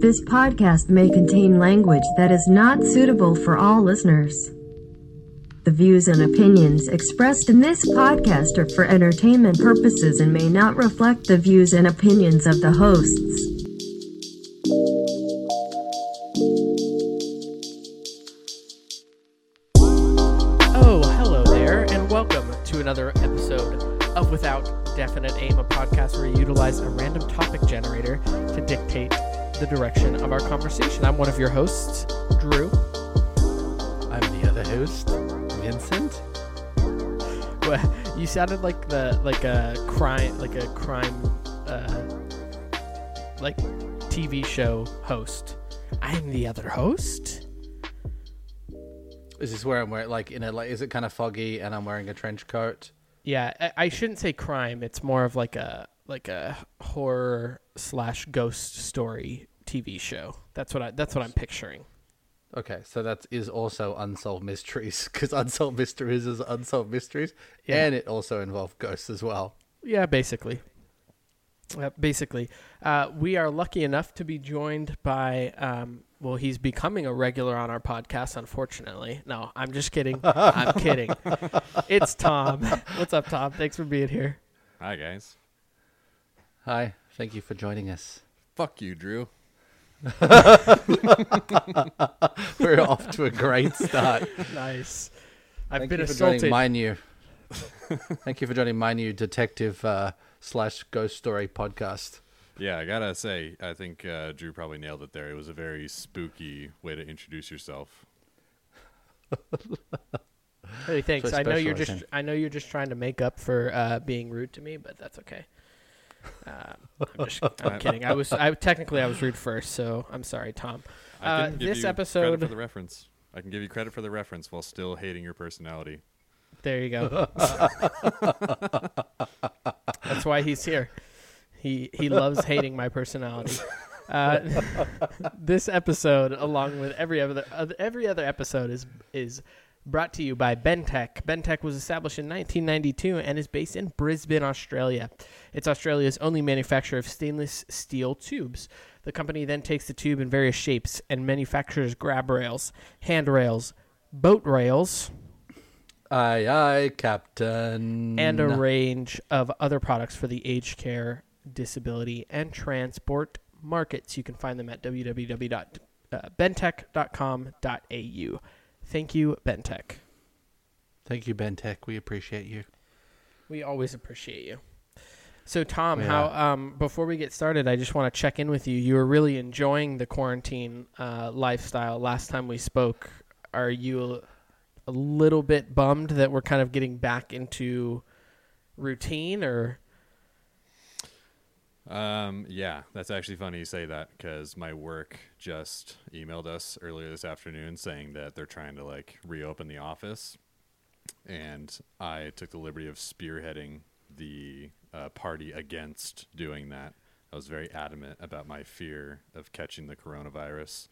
This podcast may contain language that is not suitable for all listeners. The views and opinions expressed in this podcast are for entertainment purposes and may not reflect the views and opinions of the hosts. Of your hosts, Drew. I'm the other host, Vincent. Well, You sounded like the like a crime like a crime uh, like TV show host. I'm the other host. Is this where I'm wearing like in a like? Is it kind of foggy and I'm wearing a trench coat? Yeah, I, I shouldn't say crime. It's more of like a like a horror slash ghost story TV show. That's what I that's what I'm picturing. Okay, so that is also unsolved mysteries because unsolved mysteries is unsolved mysteries, Yeah. and it also involved ghosts as well. Yeah, basically. Uh, basically, uh, we are lucky enough to be joined by. Um, well, he's becoming a regular on our podcast. Unfortunately, no, I'm just kidding. I'm kidding. It's Tom. What's up, Tom? Thanks for being here. Hi guys. Hi, thank you for joining us. Fuck you, Drew. We're off to a great start. Nice. I've Thank been you for assaulted. joining my new. thank you for joining my new detective uh, slash ghost story podcast. Yeah, I gotta say, I think uh, Drew probably nailed it there. It was a very spooky way to introduce yourself. Hey, thanks. So I I know you're specialize just. in. I know you're just trying to make up for uh, being rude to me, but that's okay. Uh, I'm just. I'm kidding. I was. I technically I was rude first, so I'm sorry, Tom. Uh, can give this you credit episode- for the reference. I can give you credit for the reference while still hating your personality. There you go. That's why he's here. He he loves hating my personality. Uh, this episode, along with every other every other episode, is is brought to you by Bentech. Bentech was established in 1992 and is based in Brisbane, Australia. It's Australia's only manufacturer of stainless steel tubes. The company then takes the tube in various shapes and manufactures grab rails, handrails, boat rails, Aye, aye, Captain. and a range of other products for the aged care, disability, and transport markets. You can find them at www.bentech.com.au. Thank you, Bentech. Thank you, Bentech. We appreciate you. We always appreciate you. So, Tom, Yeah. how um, before we get started, I just want to check in with you. You were really enjoying the quarantine uh, lifestyle last time we spoke. Are you a little bit bummed that we're kind of getting back into routine, or Um, yeah, that's actually funny you say that because my work just emailed us earlier this afternoon saying that they're trying to like reopen the office, and I took the liberty of spearheading the uh, party against doing that. I was very adamant about my fear of catching the coronavirus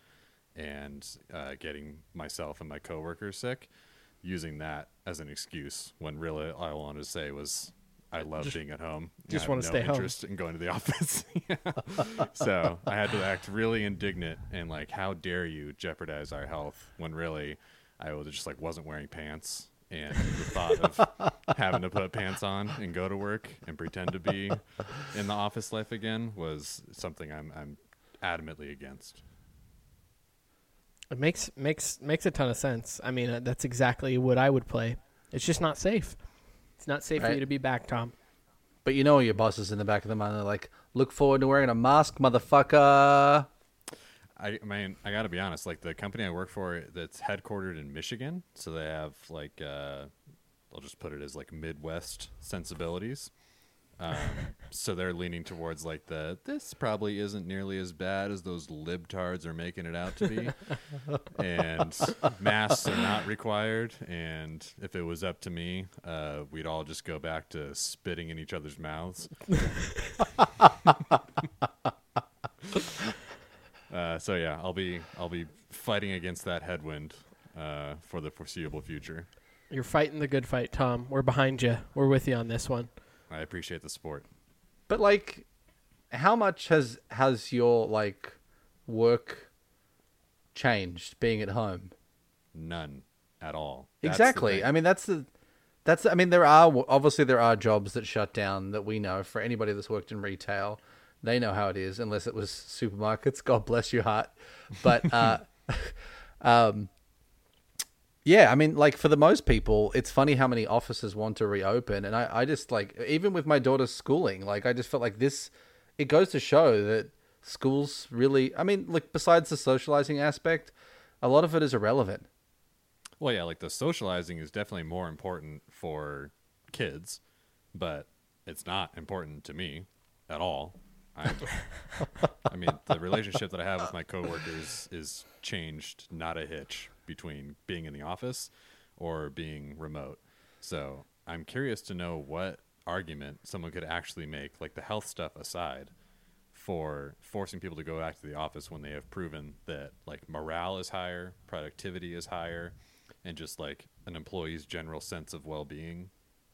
and uh, getting myself and my coworkers sick, using that as an excuse when really all I wanted to say was I love Just- being at home. just I wanna no stay home. interest in going to the office. So I had to act really indignant and like, how dare you jeopardize our health when really I was just like wasn't wearing pants. And the thought of having to put pants on and go to work and pretend to be in the office life again was something I'm I'm adamantly against. It makes makes makes a ton of sense. I mean, uh, that's exactly what I would play. It's just not safe. It's not safe for you to be back, Tom. But you know your boss is in the back of the mind. They're like, look forward to wearing a mask, motherfucker. I, I mean, I got to be honest. Like the company I work for, that's headquartered in Michigan, so they have like, uh, I'll just put it as like Midwest sensibilities. Um, so they're leaning towards like the this probably isn't nearly as bad as those libtards are making it out to be, and masks are not required. And if it was up to me, uh, we'd all just go back to spitting in each other's mouths. Uh, so yeah, I'll be I'll be fighting against that headwind uh, for the foreseeable future. You're fighting the good fight, Tom. We're behind you. We're with you on this one. I appreciate the sport. But like, how much has has your like work changed being at home? None at all. That's exactly. I mean, that's the that's. I mean, there are obviously there are jobs that shut down that we know. For anybody that's worked in retail, they know how it is. Unless it was supermarkets, God bless your heart. But uh, um, yeah, I mean, like for the most people, it's funny how many offices want to reopen, and I, I just like even with my daughter's schooling, like I just felt like this. It goes to show that schools really. I mean, like besides the socializing aspect, a lot of it is irrelevant. Well, yeah, like the socializing is definitely more important for kids, but it's not important to me at all. I, I mean, the relationship that I have with my coworkers is changed, not a hitch, between being in the office or being remote. So I'm curious to know what argument someone could actually make, like the health stuff aside, for forcing people to go back to the office when they have proven that like morale is higher, productivity is higher, and just like an employee's general sense of well-being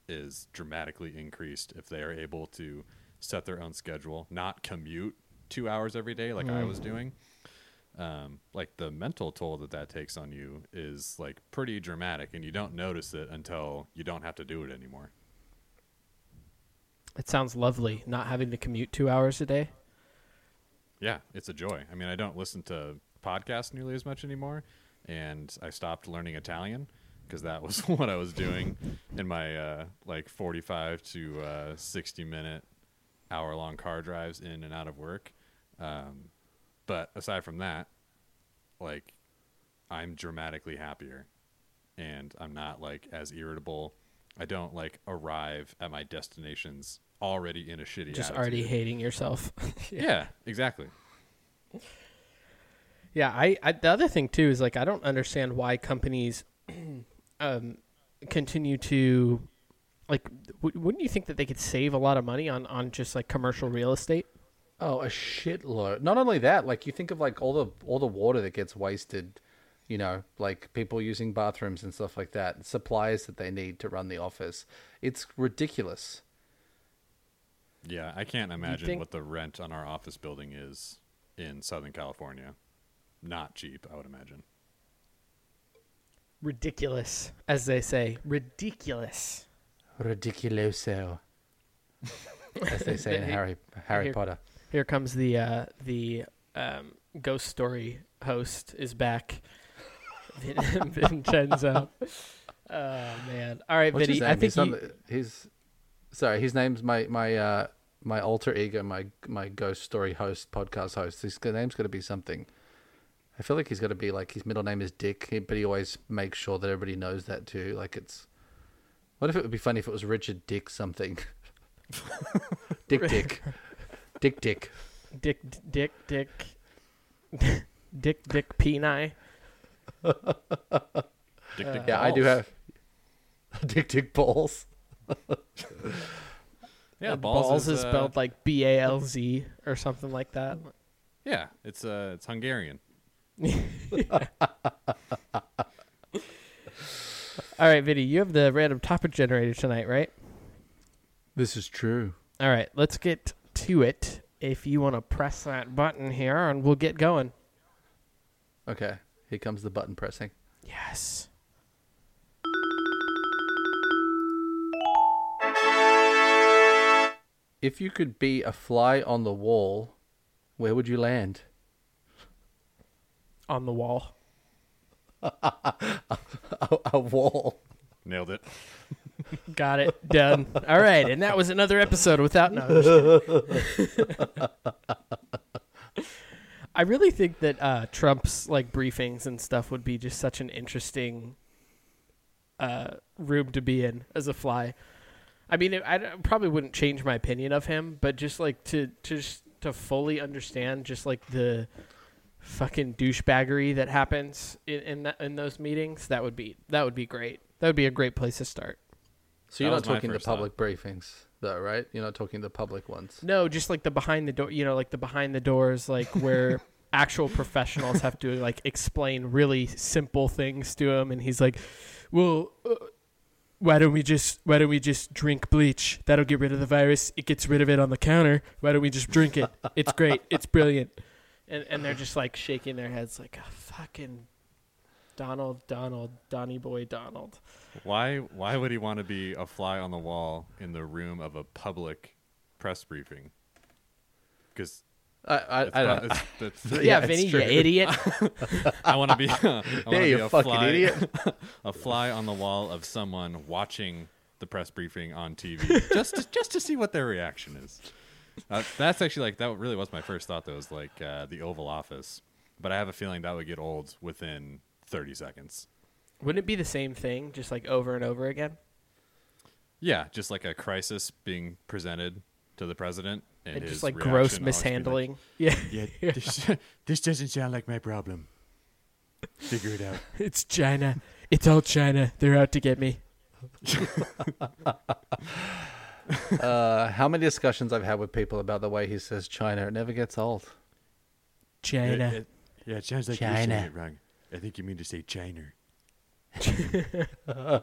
is dramatically increased if they are able to set their own schedule, not commute two hours every day like I was mm. doing. Um, like the mental toll that that takes on you is like pretty dramatic, and you don't notice it until you don't have to do it anymore. It sounds lovely not having to commute two hours a day. Yeah, it's a joy. I mean, I don't listen to podcasts nearly as much anymore, and I stopped learning Italian because that was what I was doing in my uh, like 45 to uh, 60 minute hour long car drives in and out of work. Um, but aside from that, like I'm dramatically happier, and I'm not like as irritable. I don't like arrive at my destinations already in a shitty. Just attitude. already hating yourself. Yeah, exactly. Yeah, I, I the other thing too is like I don't understand why companies um continue to like w- wouldn't you think that they could save a lot of money on on just like commercial real estate? Oh, a shitload. Not only that, like you think of like all the all the water that gets wasted, you know, like people using bathrooms and stuff like that, supplies that they need to run the office. It's ridiculous. Yeah, I can't imagine think- what the rent on our office building is in Southern California. Not cheap, I would imagine. Ridiculous, as they say. Ridiculous. Ridiculoso. As they say in Harry Harry Potter. Here comes the uh the um ghost story host is back. Vincenzo. Oh man. All right, What's Vinny. I think he's, you, the- he's sorry. His name's my my uh my alter ego, my my ghost story host, podcast host. His name's got to be something. I feel like he's got to be like his middle name is Dick, but he always makes sure that everybody knows that too. Like it's. What if it would be funny if it was Richard Dick something? Dick Dick, Dick Dick. Dick Dick Dick Dick Dick Peni. Dick, Uh, dick, Yeah, I do have Dick Dick balls. Yeah, Uh, balls, is, uh, spelled like B A L Z or something like that. Yeah, it's uh, it's Hungarian. All right, Vinny, you have the random topic generator tonight, right? This is true. All right, let's get to it. If you want to press that button here, and we'll get going. Okay, here comes the button pressing. Yes. If you could be a fly on the wall, where would you land? On the wall. a, a wall. Nailed it. Got it. Done. All right, and that was another episode without no. I'm just kidding. I really think that uh, Trump's like briefings and stuff would be just such an interesting uh, room to be in as a fly. I mean, it, I probably wouldn't change my opinion of him, but just like to to just to fully understand just like the fucking douchebaggery that happens in in, that, in those meetings, that would be that would be great. That would be a great place to start. So you're not talking the first thought. public briefings, though, right? You're not talking the public ones. No, just like the behind the door, you know, like the behind the doors, like where actual professionals have to like explain really simple things to him, and he's like, "Well, uh, why don't we just why don't we just drink bleach? That'll get rid of the virus. It gets rid of it on the counter. Why don't we just drink it? It's great. It's brilliant." and and they're just like shaking their heads like "Ah, fucking Donald, Donald, Donny Boy, Donald. Why why would he want to be a fly on the wall in the room of a public press briefing? Because I, I, I don't know. Yeah, Yeah, it's Vinny, you idiot. I want to be, I wanna Yeah, be you a fucking fly, idiot. a fly on the wall of someone watching the press briefing on TV, just to, just to see what their reaction is. Uh, that's actually like that. Really was my first thought. Though was like uh, the Oval Office, but I have a feeling that would get old within thirty seconds. Wouldn't it be the same thing, just like over and over again? Yeah, just like a crisis being presented to the president, and, And his just like gross always be like, mishandling. yeah. yeah, this, this doesn't sound like my problem. Figure it out. It's China. It's all China. They're out to get me. Uh, how many discussions I've had with people about the way he says China, it never gets old. China. yeah, it sounds like you're saying China. it wrong. I think you mean to say China.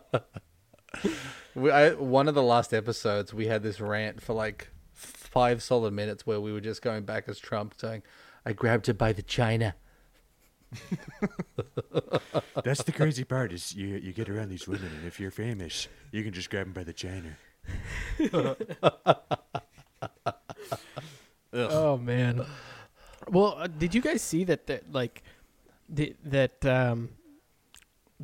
We, I, one of the last episodes, we had this rant for like five solid minutes where we were just going back as Trump saying, I grabbed her by the China. That's the crazy part is you you get around these women, and if you're famous, you can just grab them by the China. Oh man. Well, uh, did you guys see that? That like, the, that um,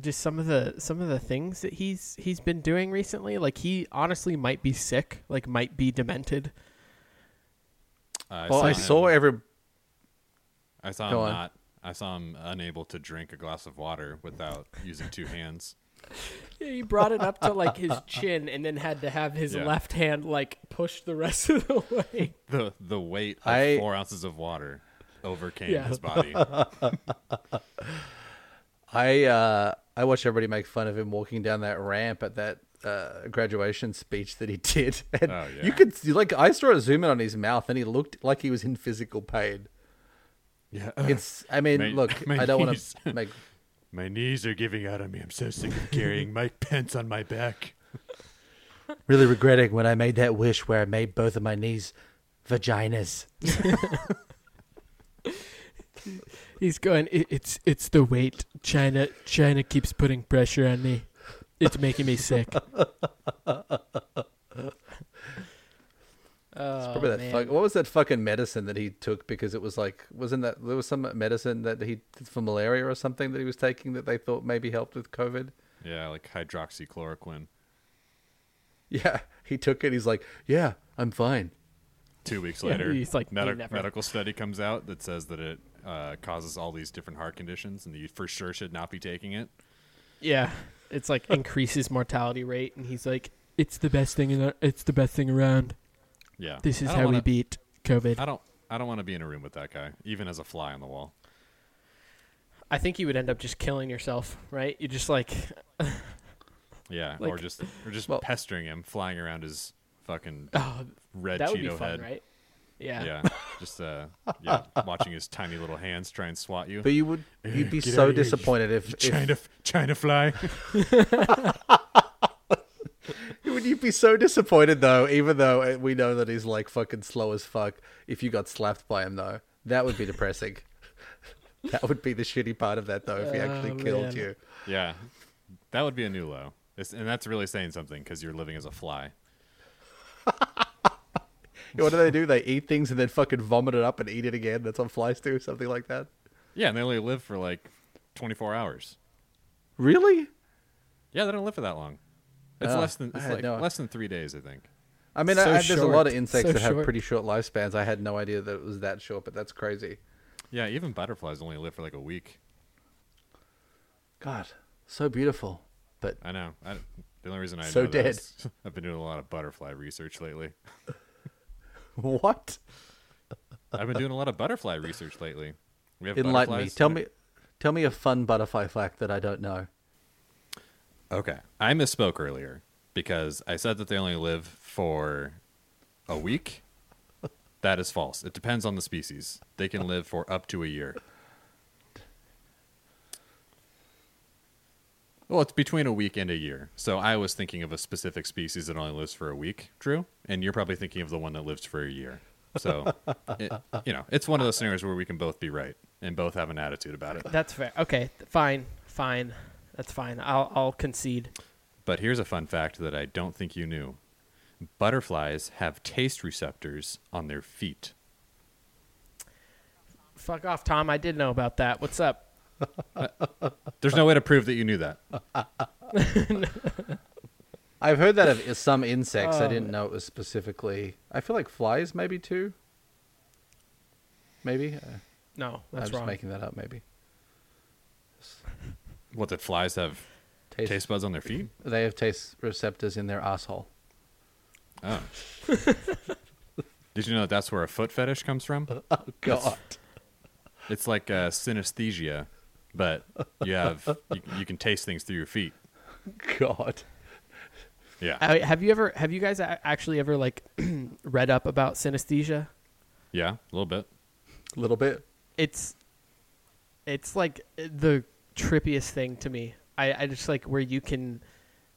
just some of the some of the things that he's he's been doing recently. Like he honestly might be sick. Like might be demented. Uh, Well, I him- saw every. I saw Go him on. not. I saw him unable to drink a glass of water without using two hands. Yeah, he brought it up to like his chin, and then had to have his Yeah. left hand like push the rest of the way. The the weight of I- four ounces of water overcame Yeah. his body. I uh, I watched everybody make fun of him walking down that ramp at that uh, graduation speech that he did. And Oh, yeah. You could see, like I saw a zoom in on his mouth, and he looked like he was in physical pain. yeah, It's. I mean, My- look, my I don't want to make. my knees are giving out on me. I'm so sick of carrying Mike Pence on my back. Really regretting when I made that wish where I made both of my knees vaginas. He's going. It's it's the weight. China China keeps putting pressure on me. It's making me sick. Oh, Probably that oh, fuck, what was that fucking medicine that he took because it was like wasn't that there was some medicine that he for malaria or something that he was taking that they thought maybe helped with COVID. Yeah, like hydroxychloroquine. Yeah, he took it. He's like, yeah, I'm fine. Two weeks Yeah, later, he's like, medi- "You never." medical study comes out that says that it uh, causes all these different heart conditions, and you for sure should not be taking it. Yeah, it's like increases mortality rate, and he's like, "It's the best thing in the, It's the best thing around. Yeah, This is how don't we beat COVID." I don't. I don't want to be in a room with that guy, even as a fly on the wall. I think you would end up just killing yourself, right? You just like, Yeah, or Like- just or just Well- pestering him, flying around his fucking oh, red that Cheeto would be fun, head. right? Yeah. Yeah, just uh, yeah, watching his tiny little hands try and swat you. But you would you'd be Get so outta here, you- disappointed if, if China, China fly. You would you be so disappointed though, even though uh, we know that he's like fucking slow as fuck. If you got slapped by him though, that would be depressing. that would be the shitty part of that though, if he actually Oh, killed man. you. yeah, that would be a new low. It's, and that's really saying something because you're living as a fly. Yeah, What do they do? They eat things and then fucking vomit it up and eat it again. That's what flies do, something like that. Yeah, and they only live for like 24 hours. Really? Yeah, they don't live for that long. It's Oh, less than it's like no- less than three days, I think. I mean, So I, I- there's a lot of insects So that have short. pretty short lifespans. I had no idea that it was that short, but that's crazy. Yeah, even butterflies only live for like a week. God, so beautiful. But I know. I, the only reason I So know dead. is I've been doing a lot of butterfly research lately. what? I've been doing a lot of butterfly research lately. We have Enlighten me. Tell me, tell me a fun butterfly fact that I don't know. Okay, I misspoke earlier because I said that they only live for a week. That is false. It depends on the species. They can live for up to a year. Well, it's between a week and a year. So I was thinking of a specific species that only lives for a week, Drew, and you're probably thinking of the one that lives for a year. So, it, you know, it's one of those scenarios where we can both be right and both have an attitude about it. That's fair. Okay, fine, fine. That's fine. I'll I'll concede. But here's a fun fact that I don't think you knew: butterflies have taste receptors on their feet. Fuck off, Tom. I did know about that. What's up? There's no way to prove that you knew that. I've heard that of some insects. I Oh. didn't know it was specifically. I feel like flies, maybe too. Maybe uh, No, I'm that's just wrong. making that up. Maybe What that flies have taste. taste buds on their feet? They have taste receptors in their asshole. Oh. Did you know that that's where a foot fetish comes from? Oh God! It's like uh, synesthesia, but you have you, you can taste things through your feet. God! Yeah, Uh, have you ever? Have you guys actually ever like read up about synesthesia? yeah, a little bit. A little bit. It's it's like the trippiest thing to me. I, I just like where you can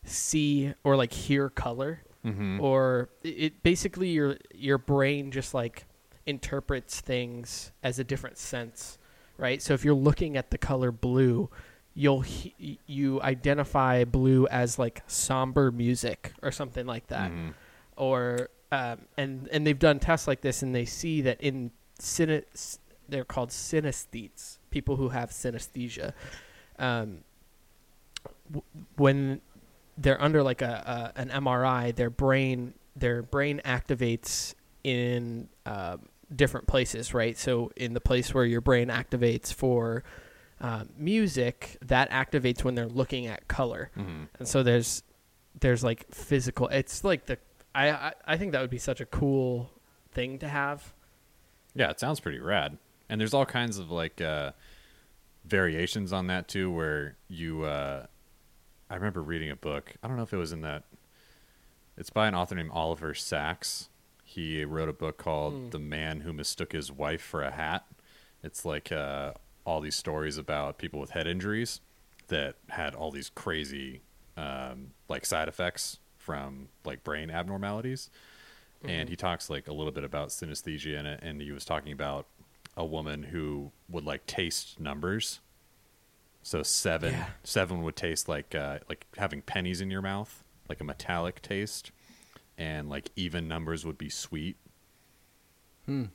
see or like hear color, Mm-hmm. or it, it basically your your brain just like interprets things as a different sense, right? So if you're looking at the color blue, you'll he- you identify blue as like somber music or something like that Mhm. or um, and and they've done tests like this and they see that in syne- they're called synesthetes people who have synesthesia um, w- when they're under like a, a an MRI their brain their brain activates in um, different places right so in the place where your brain activates for um, music that activates when they're looking at color Mhm. and so there's there's like physical it's like the I, I i think that would be such a cool thing to have Yeah, it sounds pretty rad. And there's all kinds of like uh, variations on that too, where you. Uh, I remember reading a book. I don't know if it was in that. It's by an author named Oliver Sacks. He wrote a book called Hmm. "The Man Who Mistook His Wife for a Hat." It's like uh, all these stories about people with head injuries that had all these crazy um, like side effects from like brain abnormalities and he talks like a little bit about synesthesia in it and he was talking about a woman who would like taste numbers so seven Yeah. seven would taste like uh, like having pennies in your mouth like a metallic taste and like even numbers would be sweet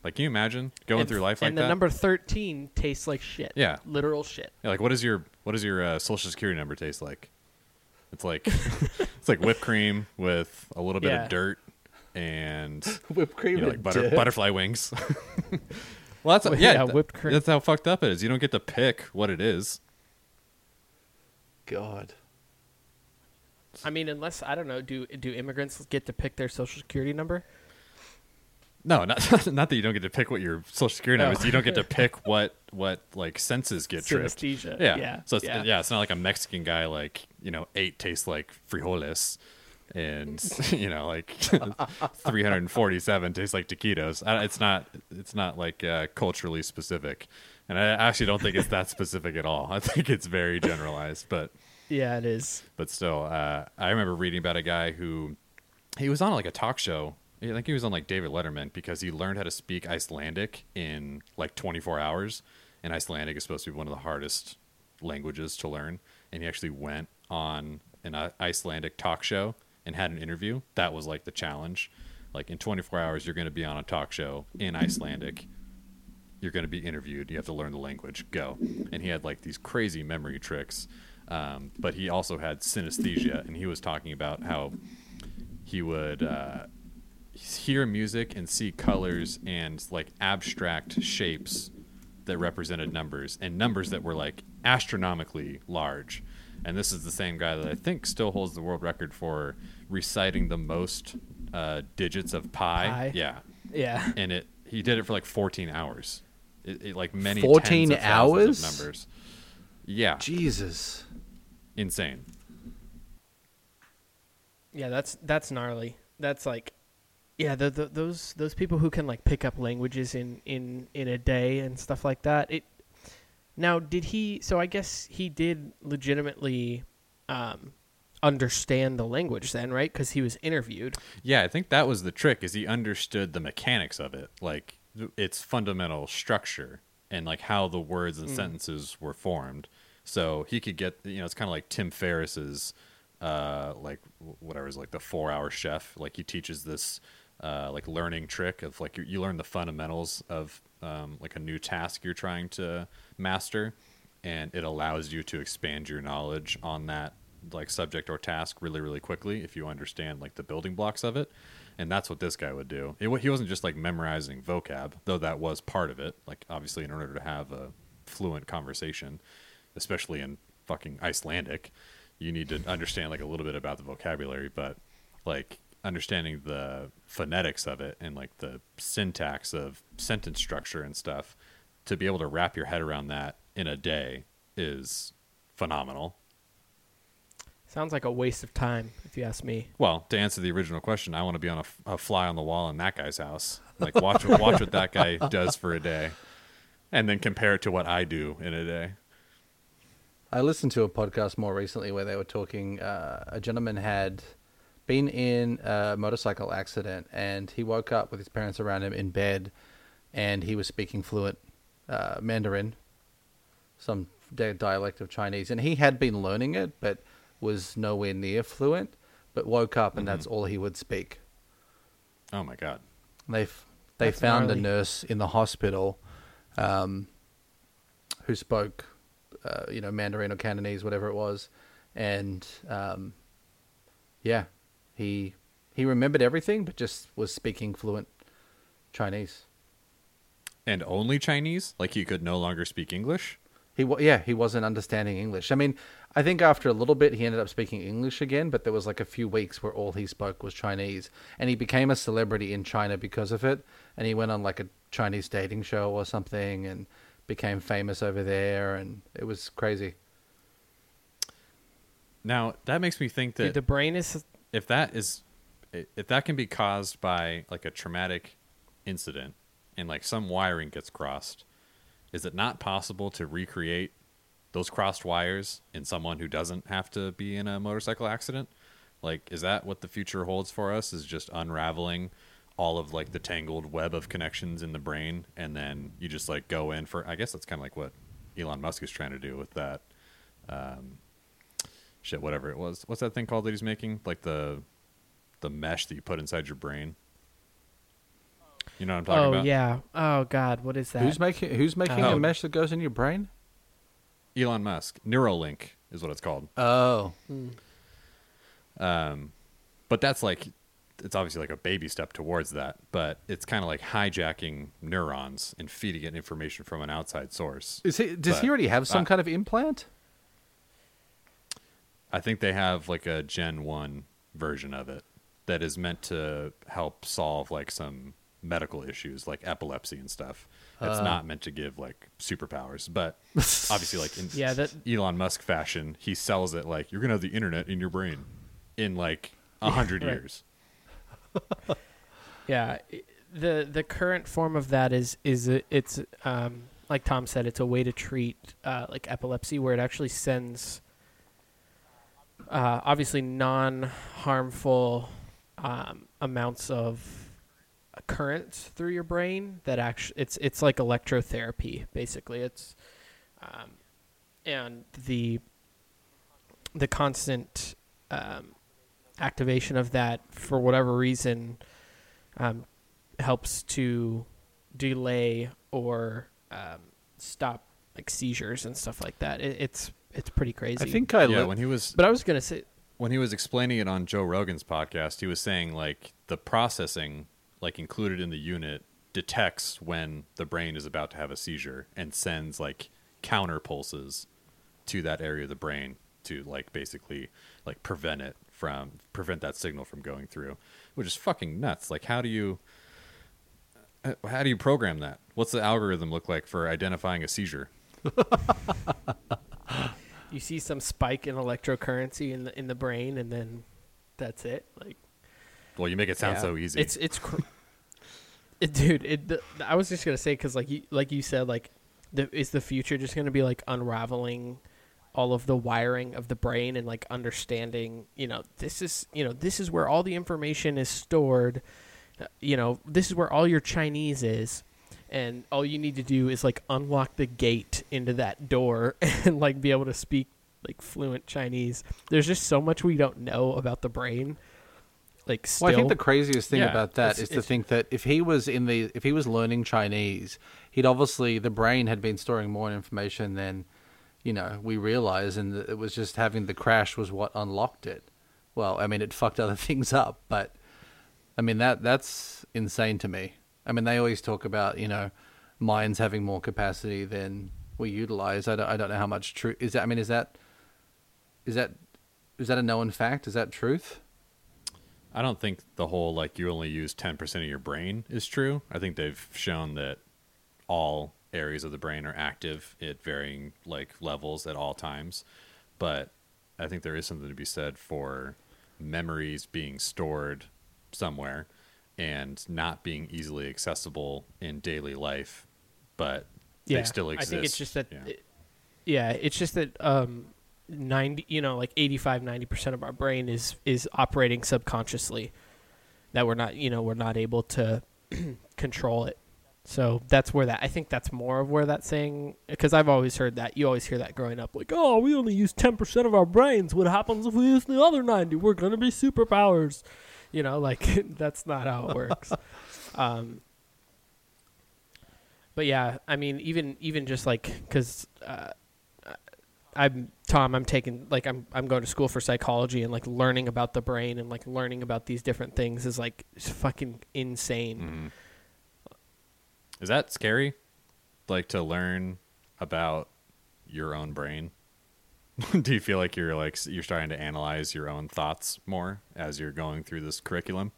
like can you imagine going and, through life like that? and the that number 13 tastes like shit Yeah. literal shit Yeah, like what is your what does your uh, social security number taste like? It's like it's like whipped cream with a little bit Yeah. of dirt and Whipped cream you know, like and butter, butterfly wings. well, that's Well, yeah, yeah, whipped cream. That's how fucked up it is. You don't get to pick what it is. God. I mean unless i don't know do do immigrants get to pick their social security number No, not not that you don't get to pick what your social security number Oh. is. You don't get to pick what what like senses get tripped. Synesthesia. Yeah. Yeah, So it's, yeah. yeah. it's not like a Mexican guy like you know eight tastes like frijoles, and you know like three hundred and forty seven tastes like taquitos. It's not it's not like uh, culturally specific, and I actually don't think it's that specific at all. I think it's very generalized, but yeah it is but still, uh, I remember reading about a guy who he was on like a talk show. I think he was on like David Letterman because he learned how to speak Icelandic in like 24 hours. And Icelandic is supposed to be one of the hardest languages to learn. And he actually went on an Icelandic talk show and had an interview. That was like the challenge. Like in 24 hours, you're going to be on a talk show in Icelandic. You're going to be interviewed. You have to learn the language. Go. And he had like these crazy memory tricks. Um, but he also had synesthesia. And he was talking about how he would uh, hear music and see colors and like abstract shapes that represented numbers and numbers that were like astronomically large. And this is the same guy that I think still holds the world record for reciting the most uh, digits of pi. Pi? Yeah, yeah and it he did it for like 14 hours. It, it, like many 14 of hours? of numbers. Yeah, Jesus. Insane. Yeah, that's that's gnarly. That's like, yeah, the, the, those those people who can like pick up languages in in in a day and stuff like that. It now did he? So I guess he did legitimately um, understand the language then, right? Because he was interviewed. Yeah, I think that was the trick is he understood the mechanics of it, like its fundamental structure and like how the words and sentences were formed. So he could get, you know, it's kind of like Tim Ferriss's, uh, like wh- whatever is like the four hour chef. Like he teaches this, uh, like learning trick of like you, you learn the fundamentals of um, like a new task you're trying to master, and it allows you to expand your knowledge on that like subject or task really really quickly if you understand like the building blocks of it. And that's what this guy would do. It, he wasn't just like memorizing vocab though that was part of it like obviously in order to have a fluent conversation especially in fucking icelandic you need to understand like a little bit about the vocabulary but like understanding the phonetics of it and like the syntax of sentence structure and stuff to be able to wrap your head around that in a day is phenomenal Sounds like a waste of time, if you ask me. Well, to answer the original question, I want to be on a fly on the wall in that guy's house. Like watch watch what that guy does for a day, and then compare it to what I do in a day. I listened to a podcast more recently where they were talking. Uh, a gentleman had been in a motorcycle accident and he woke up with his parents around him in bed and he was speaking fluent uh, Mandarin, some dialect of Chinese. And he had been learning it but was nowhere near fluent, but woke up and that's all he would speak. Oh my god! They f- they That's found gnarly. a nurse in the hospital um, who spoke, uh, you know, Mandarin or Cantonese, whatever it was, and um, yeah, he he remembered everything, but just was speaking fluent Chinese. And only Chinese? Like he could no longer speak English? He yeah, he wasn't understanding English. I mean, I think after a little bit he ended up speaking English again, but there was like a few weeks where all he spoke was Chinese, and he became a celebrity in China because of it. And he went on like a Chinese dating show or something, and became famous over there, and it was crazy. Now that makes me think that Dude, the brain is if that is if that can be caused by like a traumatic incident and like some wiring gets crossed is it not possible to recreate those crossed wires in someone who doesn't have to be in a motorcycle accident like is that what the future holds for us is just unraveling all of like the tangled web of connections in the brain and then you just like go in for i guess that's kind of like what elon musk is trying to do with that um shit whatever it was what's that thing called that he's making like the the mesh that you put inside your brain you know what i'm talking Oh about yeah. Oh god, what is that? Who's making Who's making Oh. a mesh that goes in your brain? elon musk neuralink is what it's called Oh, um but that's like it's obviously like a baby step towards that but it's kind of like hijacking neurons and feeding it information from an outside source is he? Does he already have some uh, kind of implant? I think they have like a Gen 1 version of it that is meant to help solve like some medical issues like epilepsy and stuff. It's not meant to give like superpowers, but obviously like in Yeah, that- Elon Musk fashion, he sells it like you're going to have the internet in your brain in like a hundred right. years. Yeah, the the current form of that is is it's um like Tom said, it's a way to treat uh, like epilepsy, where it actually sends uh, obviously non harmful um, amounts of currents through your brain. That actually it's it's like electrotherapy basically. It's um, and the the constant um, activation of that for whatever reason um, helps to delay or um, stop like seizures and stuff like that. It, it's it's pretty crazy. I think I yeah, li- when he was but I was gonna say, when he was explaining it on Joe Rogan's podcast, he was saying like the processing like included in the unit detects when the brain is about to have a seizure and sends like counter pulses to that area of the brain to like basically like prevent it from prevent that signal from going through, which is fucking nuts. Like how do you uh, how do you program that? What's the algorithm look like for identifying a seizure? you see some spike in electrocurrency in the in the brain, and then that's it. Like Well, you make it sound yeah. so easy. It's it's, cr- it, dude. It. I was just gonna say because like you like you said like, the is the future just gonna be like unraveling all of the wiring of the brain and like understanding, you know, this is, you know, this is where all the information is stored. Uh, You know, this is where all your Chinese is. And all you need to do is like unlock the gate into that door and like be able to speak like fluent Chinese. There's just so much we don't know about the brain. Like still, Well, I think the craziest thing Yeah, about that is to think that if he was in the if he was learning Chinese, he'd obviously the brain had been storing more information than you know we realize, and it was just having the crash was what unlocked it. Well, I mean, it fucked other things up, but I mean that that's insane to me. I mean, they always talk about you know minds having more capacity than we utilize. I don't, I don't know how much truth is that. I mean, is that is that is that a known fact? Is that truth? I don't think the whole like you only use 10% of your brain is true. I think they've shown that all areas of the brain are active at varying like levels at all times. But I think there is something to be said for memories being stored somewhere and not being easily accessible in daily life, but yeah, they still exist. I think it's just that Yeah. it- yeah, it's just that um 90 you know like 85 90% of our brain is is operating subconsciously that we're not you know we're not able to control it so that's where that i think that's more of where that saying because i've always heard that you always hear that growing up like oh we only use 10% of our brains what happens if we use the other 90 we're gonna be superpowers you know like that's not how it works um but yeah i mean even even just like because uh, I'm Tom. I'm taking like I'm I'm going to school for psychology and like learning about the brain and like learning about these different things is like fucking insane. Mhm. Is that scary? Like to learn about your own brain? Do you feel like you're like you're starting to analyze your own thoughts more as you're going through this curriculum?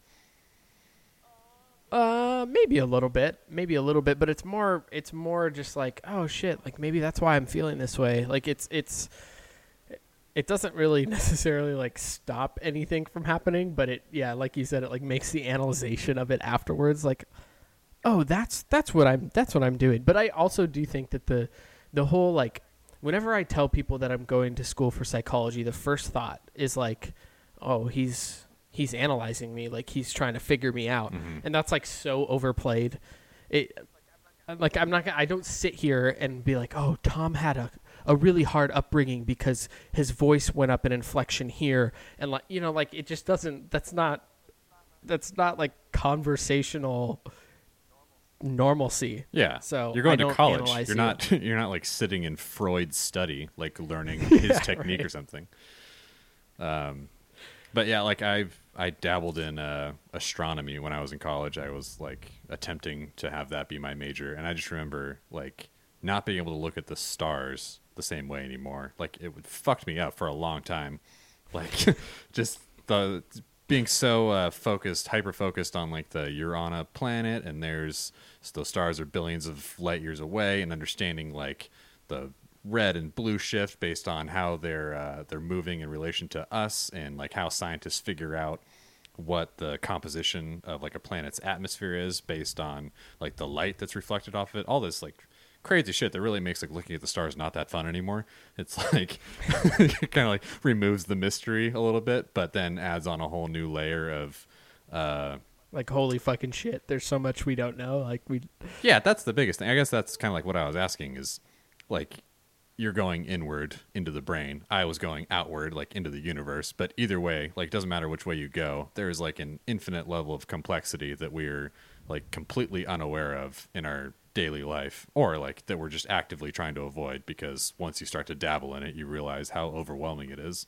Uh, maybe a little bit, maybe a little bit, but it's more it's more just like oh shit, like maybe that's why I'm feeling this way. Like it's it's it doesn't really necessarily like stop anything from happening, but it yeah, like you said, it like makes the analyzation of it afterwards like oh that's that's what I'm that's what I'm doing. But I also do think that the the whole like whenever I tell people that I'm going to school for psychology, the first thought is like oh he's he's analyzing me. Like he's trying to figure me out. Mm-hmm. And that's like so overplayed. It like i'm not gonna i don't sit here and be like oh tom had a, a really hard upbringing because his voice went up an inflection here. And like you know like it just doesn't that's not that's not like conversational normalcy Yeah. So, you're going to college. You're you. not you're not like sitting in Freud's study, like learning his technique or something. Um, but yeah, like I've I dabbled in uh, astronomy when I was in college. I was like attempting to have that be my major, and I just remember like not being able to look at the stars the same way anymore. Like it would fucked me up for a long time. Like just the being so uh, focused, hyper focused on like the you're on a planet and there's those stars are billions of light years away, and understanding like the red and blue shift based on how they're uh, they're moving in relation to us, and like how scientists figure out what the composition of like a planet's atmosphere is based on like the light that's reflected off of it. All this like crazy shit that really makes like looking at the stars not that fun anymore. It's like it kind of like removes the mystery a little bit, but then adds on a whole new layer of uh like holy fucking shit there's so much we don't know like we yeah, that's the biggest thing. I guess that's kind of like what I was asking is like you're going inward into the brain. I was going outward like into the universe, but either way, like doesn't matter which way you go. There's like an infinite level of complexity that we're like completely unaware of in our daily life or like that we're just actively trying to avoid because once you start to dabble in it, you realize how overwhelming it is.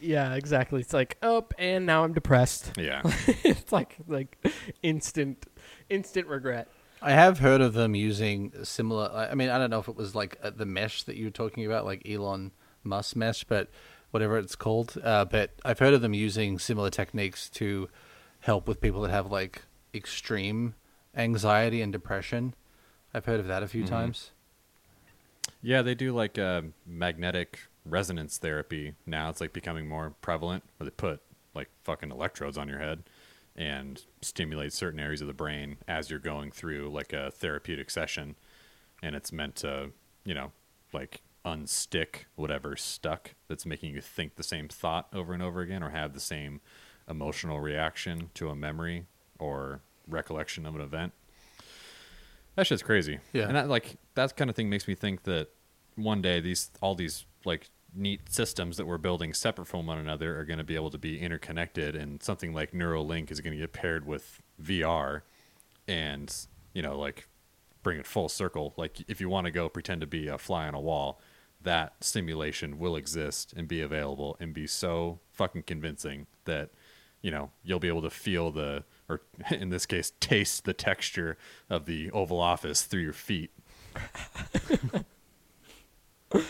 yeah exactly it's like oh and now i'm depressed Yeah. it's like like instant instant regret I have heard of them using similar. I I mean, I don't know if it was like uh, the mesh that you were talking about, like Elon Musk mesh, but whatever it's called. Uh, but I've heard of them using similar techniques to help with people that have like extreme anxiety and depression. I've heard of that a few times. Yeah, they do like uh, magnetic resonance therapy now. It's like becoming more prevalent where they put like fucking electrodes on your head and stimulate certain areas of the brain as you're going through like a therapeutic session. And it's meant to, you know, like unstick whatever's stuck that's making you think the same thought over and over again or have the same emotional reaction to a memory or recollection of an event. That shit's crazy. Yeah. And that like that kind of thing makes me think that one day these all these like neat systems that we're building separate from one another are going to be able to be interconnected and something like Neuralink is going to get paired with VR and you know like bring it full circle like if you want to go pretend to be a fly on a wall that simulation will exist and be available and be so fucking convincing that you know you'll be able to feel the or in this case taste the texture of the oval office through your feet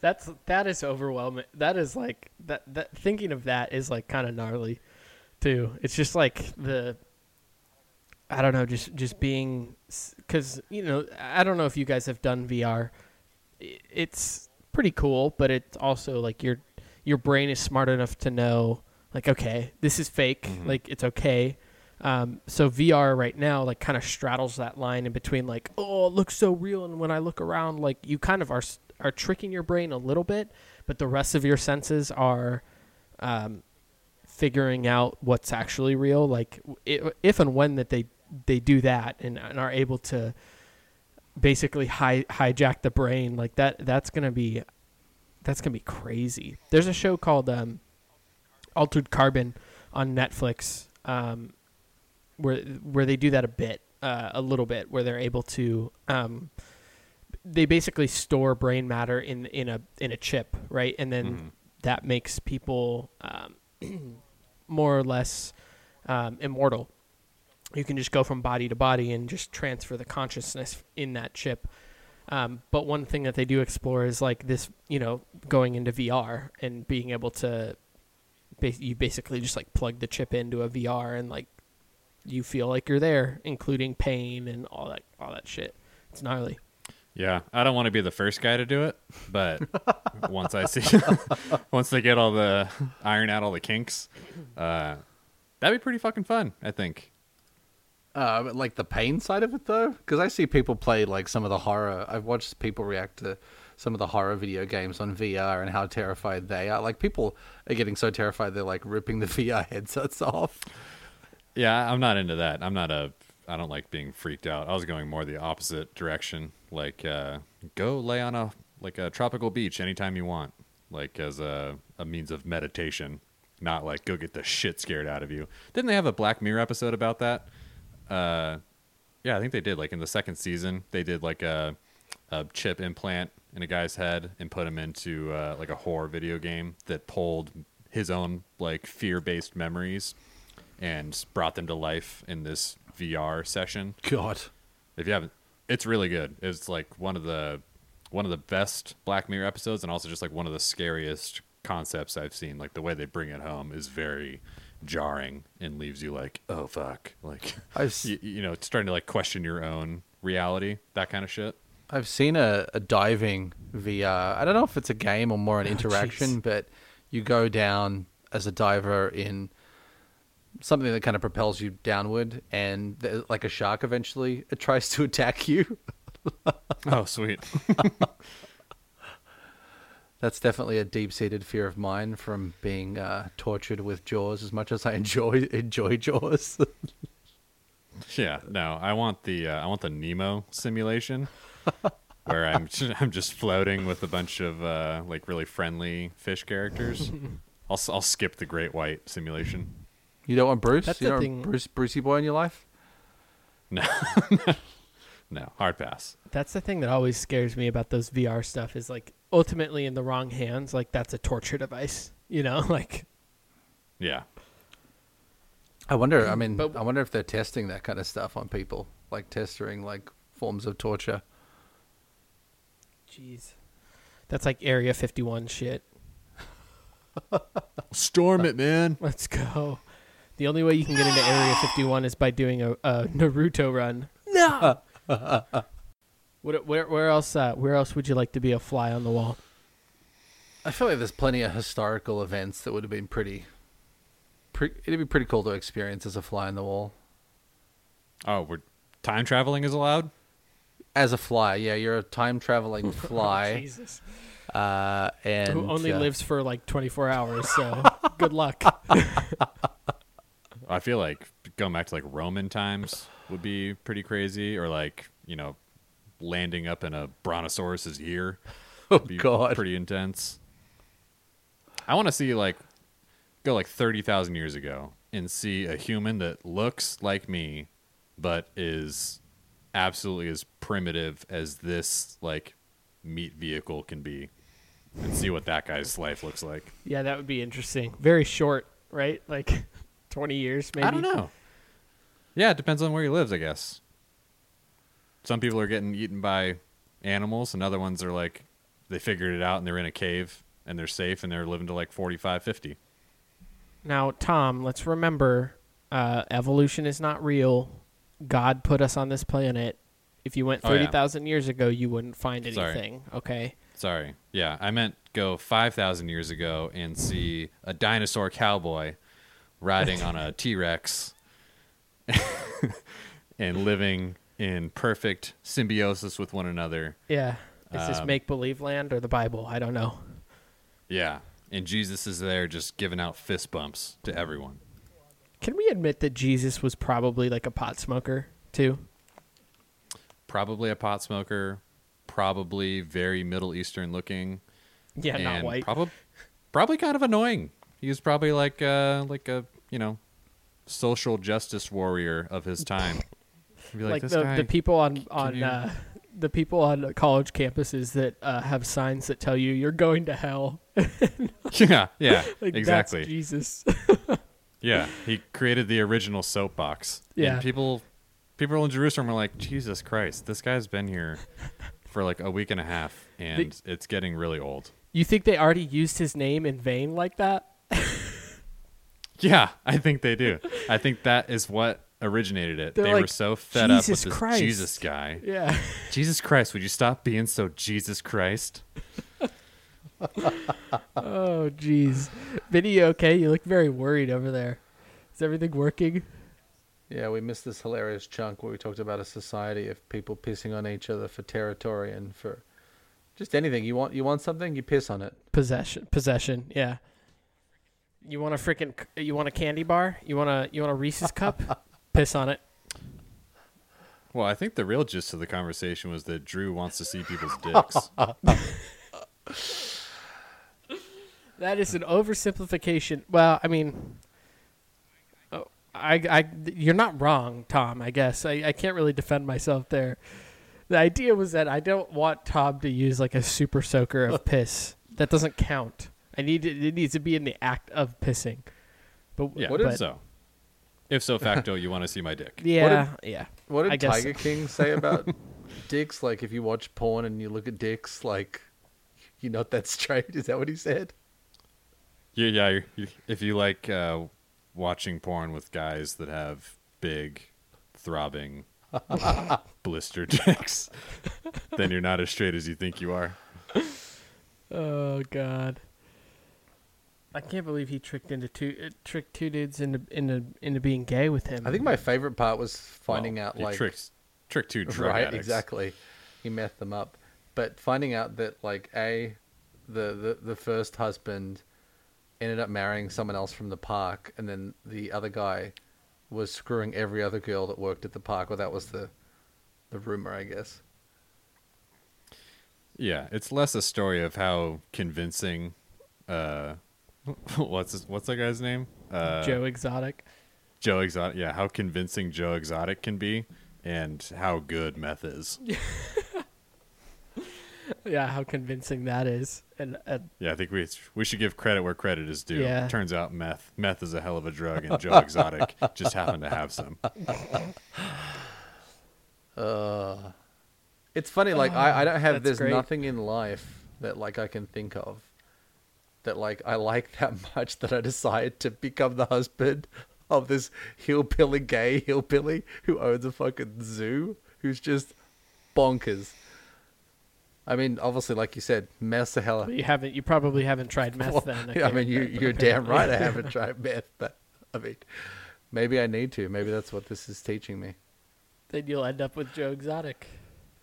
That's that is overwhelming. That is like that. That thinking of that is like kind of gnarly, too. It's just like the. I don't know, just just being, because you know, I don't know if you guys have done VR. It's pretty cool, but it's also like your your brain is smart enough to know, like, okay, this is fake. Mm-hmm. Like it's okay. Um, so VR right now like kind of straddles that line in between like oh it looks so real and when I look around like you kind of are are tricking your brain a little bit but the rest of your senses are um, figuring out what's actually real like if and when that they they do that and, and are able to basically hi- hijack the brain like that that's gonna be that's gonna be crazy. There's a show called um, altered carbon on netflix um, where where they do that a bit, uh, a little bit, where they're able to, um, they basically store brain matter in in a in a chip, right, and then Mhm. that makes people um, more or less um, immortal. You can just go from body to body and just transfer the consciousness in that chip. Um, but one thing that they do explore is like this, you know, going into VR and being able to, ba- you basically just like plug the chip into a VR and like you feel like you're there, including pain and all that all that shit. It's gnarly. Yeah, I don't want to be the first guy to do it, but once I see, once they get all the iron out all the kinks, uh, that'd be pretty fucking fun. I think. Uh, like the pain side of it though, because I see people play like some of the horror. I've watched people react to some of the horror video games on VR and how terrified they are. Like people are getting so terrified they're like ripping the VR headsets off. Yeah, I'm not into that. I'm not a. I don't like being freaked out. I was going more the opposite direction. Like, uh, go lay on a like a tropical beach anytime you want, like as a a means of meditation. Not like go get the shit scared out of you. Didn't they have a Black Mirror episode about that? Uh, yeah, I think they did. Like in the second season, they did like a a chip implant in a guy's head and put him into uh, like a horror video game that pulled his own like fear based memories and brought them to life in this VR session. God, If you haven't, it's really good. It's like one of the one of the best Black Mirror episodes, and also just like one of the scariest concepts I've seen. Like the way they bring it home is very jarring and leaves you like, oh fuck, like I've you, you know, starting to like question your own reality, that kind of shit. I've seen a, a diving VR. I don't know if it's a game or more an Oh, interaction, jeez. but you go down as a diver in something that kind of propels you downward, and th- like a shark, eventually it tries to attack you. Oh sweet. That's definitely a deep-seated fear of mine from being uh, tortured with Jaws. As much as I enjoy enjoy Jaws, Yeah, no, I want the uh, I want the Nemo simulation where I'm I'm just floating with a bunch of uh, like really friendly fish characters. I'll I'll skip the Great White simulation. You don't want Bruce. That's you don't thing- want Bruce Brucey boy in your life. No, no, hard pass. That's the thing that always scares me about those VR stuff is like ultimately in the wrong hands, like that's a torture device. You know, like Yeah, I wonder. I mm, mean, But- I wonder if they're testing that kind of stuff on people, like testing like forms of torture. jeez. That's like Area 51 shit. storm it, man. Let's go. The only way you can get into Area 51 is by doing a, a Naruto run. No. what, where, where else? Uh, where else would you like to be a fly on the wall? I feel like there's plenty of historical events that would have been pretty. Pre- it'd be pretty cool to experience as a fly on the wall. Oh, we're time traveling is allowed. As a fly, yeah, you're a time traveling fly, Oh, Jesus. uh, and Who only uh, lives for like 24 hours, so good luck. I feel like going back to like Roman times would be pretty crazy, or like you know, landing up in a brontosaurus's ear. Oh would be God! pretty intense. I want to see like go like thirty thousand years ago and see a human that looks like me, but is absolutely as primitive as this like meat vehicle can be, and see what that guy's life looks like. yeah, that would be interesting. Very short, right? Like 20 years, maybe. I don't know. Yeah, it depends on where he lives, I guess. Some people are getting eaten by animals, and other ones are like they figured it out and they're in a cave and they're safe and they're living to like 45, 50. Now, Tom, let's remember uh, evolution is not real. God put us on this planet. If you went Oh, yeah. 30,000 years ago, you wouldn't find Sorry. anything, okay? Sorry. Yeah, I meant go 5,000 years ago and see a dinosaur cowboy riding on a T Rex and living in perfect symbiosis with one another. Yeah. Is this Um, make believe land or the Bible? I don't know. Yeah. And Jesus is there just giving out fist bumps to everyone. Can we admit that Jesus was probably like a pot smoker, too? Probably a pot smoker, probably very Middle Eastern looking. Yeah, not white. Probably, probably kind of annoying. He was probably like uh like a you know social justice warrior of his time. Like, like the, guy. the people on on you- uh, the people on college campuses that uh, have signs that tell you you're going to hell. yeah, yeah, like exactly. Jesus. Yeah, he created the original soapbox. Yeah. and people people in Jerusalem were like, Jesus Christ, this guy's been here for like a week and a half, and it's getting really old. you think they already used his name in vain like that? Yeah, I think they do. I think that is what originated it. They're they were so fed up with "Jesus this Christ." Jesus guy. Yeah. Jesus Christ, would you stop being so Jesus Christ? oh, jeez. Vinny, okay? You look very worried over there. Is everything working? Yeah, we missed this hilarious chunk where we talked about a society of people pissing on each other for territory and for just anything. You want you want something, you piss on it. Possession. Possession. Yeah. You want a freaking? You want a candy bar? You want a? You want a Reese's cup? Piss on it. Well, I think the real gist of the conversation was that Drew wants to see people's dicks. That is an oversimplification. Well, I mean, oh, I, I, you're not wrong, Tom. I guess I, I can't really defend myself there. The idea was that I don't want Tom to use like a super soaker of piss. That doesn't count. I need it, it needs to be in the act of pissing. But Yeah, What but, is- so if so facto, you want to see my dick. yeah, yeah. What did I guess Tiger King say about dicks? Like if you watch porn and you look at dicks, like you're not that straight. Is that what he said? Yeah, yeah. you- you- If you like uh, watching porn with guys that have big, throbbing, blister dicks, then you're not as straight as you think you are. Oh God. I can't believe he tricked into two uh, tricked two dudes into into into being gay with him. I think my favorite part was finding Well, out he like tricked tricked two drug right, addicts. exactly. He methed them up, but finding out that like a the, the the first husband ended up marrying someone else from the park, and then the other guy was screwing every other girl that worked at the park. Well, that was the the rumor, I guess. Yeah, it's less a story of how convincing. Uh, what's his, what's that guy's name? Uh, Joe Exotic. Joe Exotic. Yeah, how convincing Joe Exotic can be, and how good meth is. Yeah, how convincing that is. And uh, Yeah, I think we we should give credit where credit is due. Yeah. Turns out meth meth is a hell of a drug, and Joe Exotic just happened to have some. Uh, it's funny. Like I, I don't have. There's great. nothing in life that like I can think of that like I like that much that I decide to become the husband of this hillbilly gay hillbilly who owns a fucking zoo who's just bonkers. I mean, obviously, like you said, mess the hell. you haven't you probably haven't tried meth Well, then. yeah, I mean, you, you're damn right. I haven't tried meth, but I mean, maybe I need to. Maybe that's what this is teaching me. then you'll end up with Joe Exotic.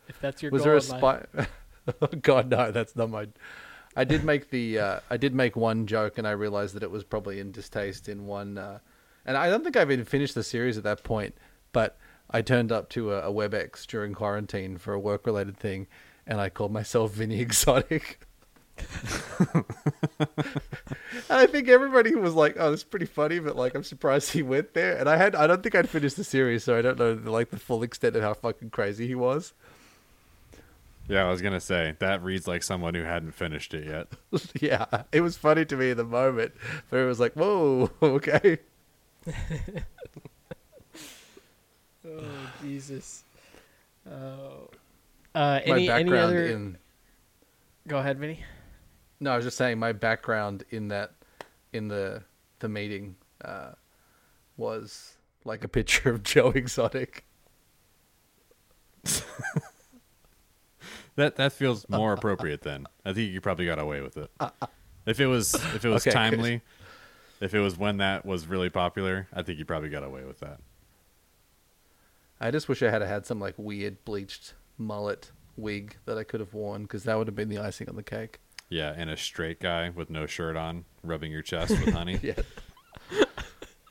If that's your was goal there a spy? God, no, that's not my. I did make the. Uh, I did make one joke, and I realized that it was probably in distaste in one. Uh, and I don't think I've even finished the series at that point. But I turned up to a, a WebEx during quarantine for a work-related thing, and I called myself Vinny Exotic. I think everybody was like, "Oh, that's pretty funny," but like, I'm surprised he went there. And I had, I don't think I'd finished the series, so I don't know like the full extent of how fucking crazy he was. Yeah, I was gonna say that reads like someone who hadn't finished it yet. yeah, it was funny to me in the moment, but it was like, "Whoa, okay." Oh Jesus. Oh. Uh, my any any other? in Go ahead, Vinny. no, I was just saying my background in that in the the meeting uh, was like a picture of Joe Exotic. That that feels more appropriate then. I think you probably got away with it. If it was if it was Okay, good. timely, if it was when that was really popular, I think you probably got away with that. I just wish I had had some like weird bleached mullet wig that I could have worn because that would have been the icing on the cake. Yeah, and a straight guy with no shirt on, rubbing your chest with honey. Yeah,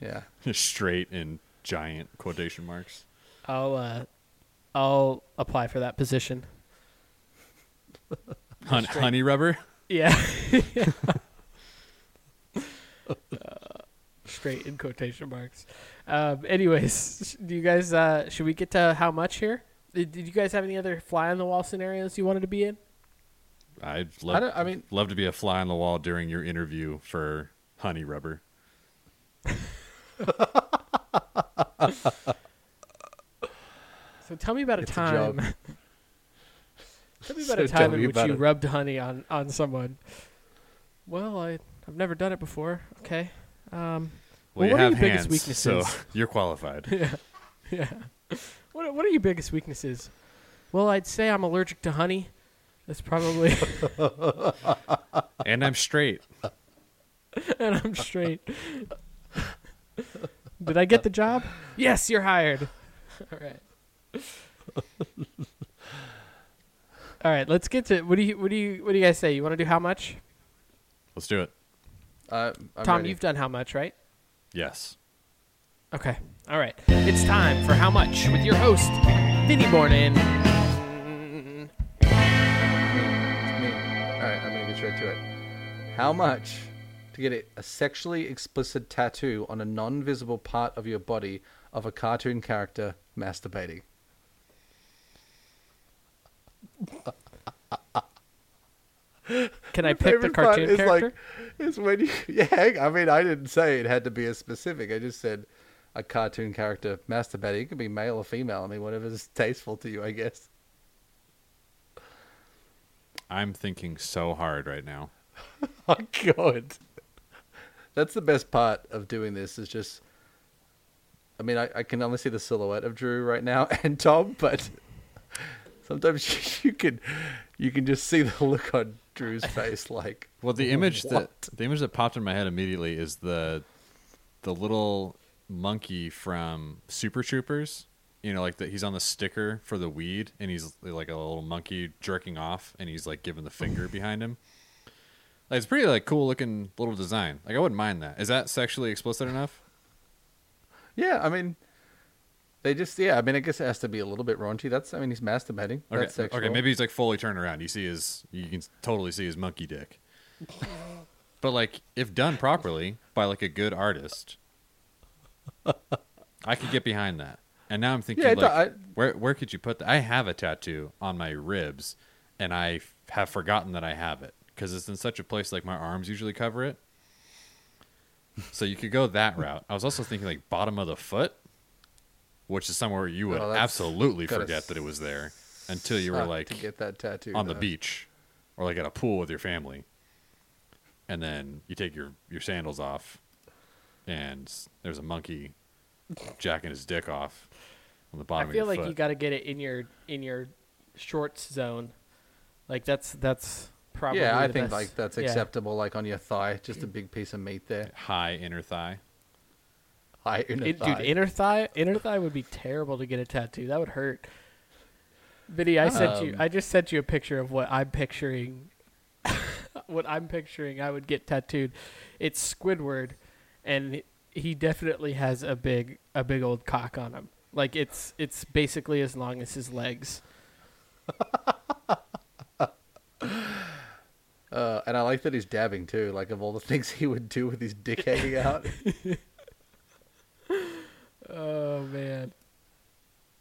yeah. straight in giant quotation marks. I'll uh, I'll apply for that position. Hun- honey rubber. Yeah. Uh, straight in quotation marks. Um, anyways, do you guys uh, should we get to how much here? Did, did you guys have any other fly on the wall scenarios you wanted to be in? I'd love, don't. I mean, love to be a fly on the wall during your interview for honey rubber. So tell me about a It's a time. job. Tell me about So a time in which you it. rubbed honey on on someone. Well, I I've never done it before. Okay. Um, Well, Well, you what are your biggest hands, so weaknesses? you're qualified. yeah, yeah. What what are your biggest weaknesses? Well, I'd say I'm allergic to honey. That's probably, and I'm straight. and I'm straight. Did I get the job? Yes, you're hired. All right. All right, let's get to what do you what do you what do you guys say? You want to do how much? Let's do it. uh, I'm Tom, ready. you've done how much, right? Yes. Okay. All right. It's time for how much with your host, Vinny Bornin. Me. All right, I'm gonna get straight to it. How much to get a, a sexually explicit tattoo on a non-visible part of your body of a cartoon character masturbating? Can I pick the cartoon is character? Like, is when you yeah. hang- I mean, I didn't say it had to be a specific. I just said a cartoon character masturbating. It could be male or female. I mean, whatever's tasteful to you, I guess. I'm thinking so hard right now. Oh God, that's the best part of doing this. Is just, I mean, I, I can only see the silhouette of Drew right now and Tom, but sometimes you can, you can just see the look on Drew's face, like, Well, the image that the image that popped in my head immediately is the the little monkey from Super Troopers. You know, like that he's on the sticker for the weed, and he's like a little monkey jerking off, and he's like giving the finger behind him. Like, it's pretty like cool looking little design. Like I wouldn't mind that. Is that sexually explicit enough? yeah. I mean, they just, yeah. I mean, I guess it has to be a little bit raunchy. That's, I mean, he's masturbating. Okay, That's sexual. okay. Maybe he's like fully turned around. You see his, you can totally see his monkey dick. but like, if done properly by like a good artist, I could get behind that. And now I'm thinking, Yeah, like, I- where where could you put that? I have a tattoo on my ribs, and I f- have forgotten that I have it because it's in such a place like my arms usually cover it. So you could go that route. I was also thinking like bottom of the foot, which is somewhere you would Well, that's absolutely gotta forget that it was there until you were like to get that tattoo on the beach or like at a pool with your family and then you take your your sandals off and there's a monkey jacking his dick off on the bottom I feel of like your you got to get it in your in your shorts zone. Like that's that's probably Yeah, I the think best- like that's yeah. acceptable. Like on your thigh, just a big piece of meat there. high inner thigh High inner It- thigh. dude, inner thigh inner thigh would be terrible to get a tattoo. That would hurt. Vinny, I sent you. Um, I just sent you a picture of what I'm picturing. what I'm picturing, I would get tattooed. It's Squidward, and he definitely has a big, a big old cock on him. Like it's, it's basically as long as his legs. Uh, and I like that he's dabbing too. Like of all the things he would do with his dick hanging out, Oh man,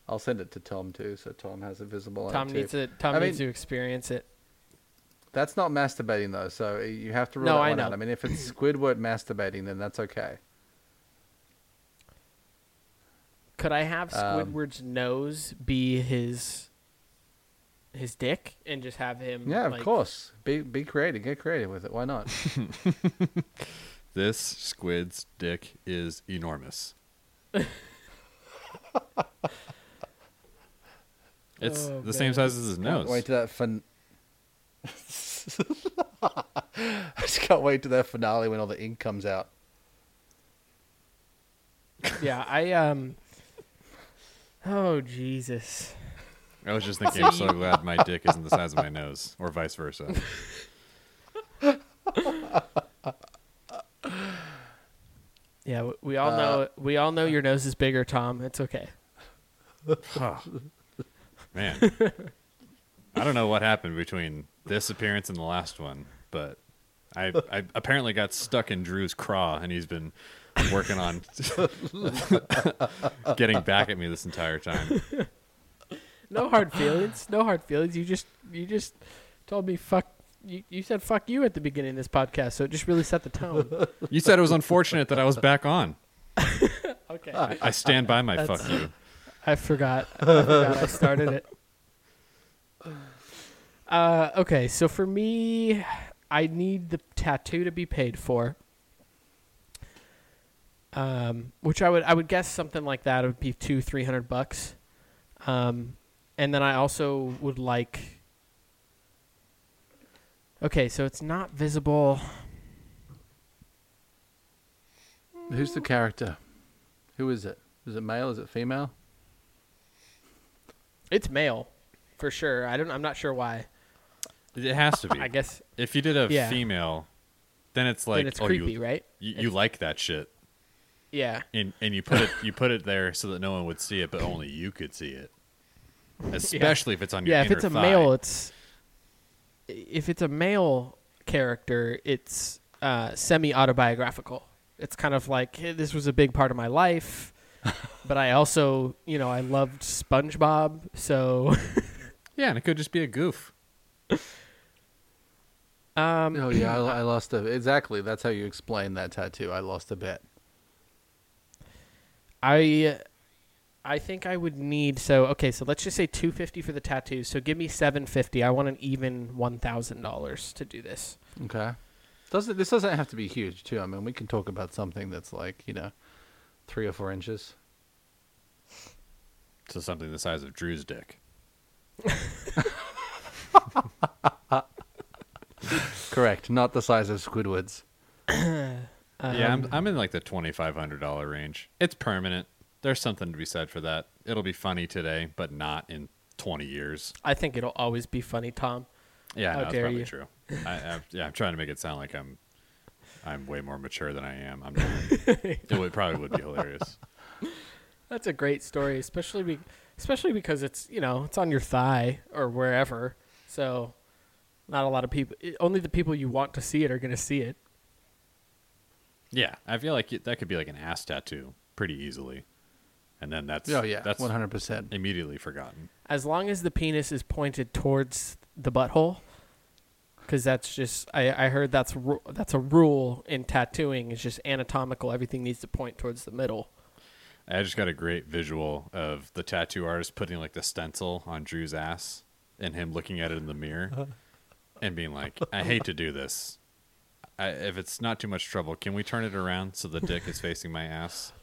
I'll send it to Tom too, so Tom has it visible. Tom needs too. to. Tom I needs mean- to experience it. That's not masturbating though, so you have to rule No, that I one know. out. I mean, if it's Squidward masturbating, then that's okay. Could I have Um, Squidward's nose be his his dick and just have him? Yeah, like- of course. Be be creative. Get creative with it. Why not? This squid's dick is enormous. it's Oh, the same size as his nose. Can't wait to that fin- I just can't wait to that finale when all the ink comes out. Yeah, I um. Oh Jesus! I was just thinking, I'm so glad my dick isn't the size of my nose, or vice versa. Yeah, we all Uh, know. We all know your nose is bigger, Tom. It's okay. Man, I don't know what happened between this appearance and the last one, but I, I apparently got stuck in Drew's craw, and he's been working on getting back at me this entire time. No hard feelings. No hard feelings. You just you just told me fuck. You, you said fuck you at the beginning of this podcast, so it just really set the tone. You said it was unfortunate that I was back on. Okay, I stand by my That's- fuck you. I forgot. I forgot I started it. Uh, okay, so for me, I need the tattoo to be paid for. Um, which I would I would guess something like that would be two three hundred bucks. Um, and then I also would like. Okay, so it's not visible. Who's the character? Who is it? Is it male? Is it female? It's male, for sure. I don't. I'm not sure why. It has to be. I guess If you did a Yeah. female, then it's like then it's oh, creepy, you, right? you, you like that shit, Yeah. and and you put it you put it there so that no one would see it, but only you could see it. Especially if it's on your yeah if it's a thigh. male it's if it's a male character it's uh, semi-autobiographical it's kind of like hey, this was a big part of my life but i also you know i loved spongebob so Yeah, and it could just be a goof. um Oh yeah, I, I lost a exactly. That's how you explain that tattoo. I lost a bet. i i think i would need so okay so let's just say 250 for the tattoos. so give me 750 i want an even $1000 to do this Okay. Doesn't this doesn't have to be huge too? I mean, we can talk about something that's like you know, three or four inches. So something the size of Drew's dick. Correct. Not the size of Squidward's. yeah, I'm Um, I'm in like the twenty five hundred dollar range. It's permanent. There's something to be said for that. It'll be funny today, but not in twenty years. i think it'll always be funny tom Yeah, How no, that's probably you. true. I, I, yeah, I'm trying to make it sound like I'm I'm way more mature than I am. I'm not. it would probably would be hilarious. That's a great story, especially be, especially because it's you know it's on your thigh or wherever. So, not a lot of people. Only the people you want to see it are going to see it. Yeah, I feel like that could be like an ass tattoo pretty easily, and then that's Oh yeah, that's one hundred percent. immediately forgotten. As long as the penis is pointed towards the butthole, because that's just I, I heard that's ru- that's a rule in tattooing. It's just anatomical. Everything needs to point towards the middle. I just got a great visual of the tattoo artist putting like the stencil on Drew's ass and him looking at it in the mirror uh-huh. and being like, "I hate to do this. I, if it's not too much trouble, can we turn it around so the dick is facing my ass?"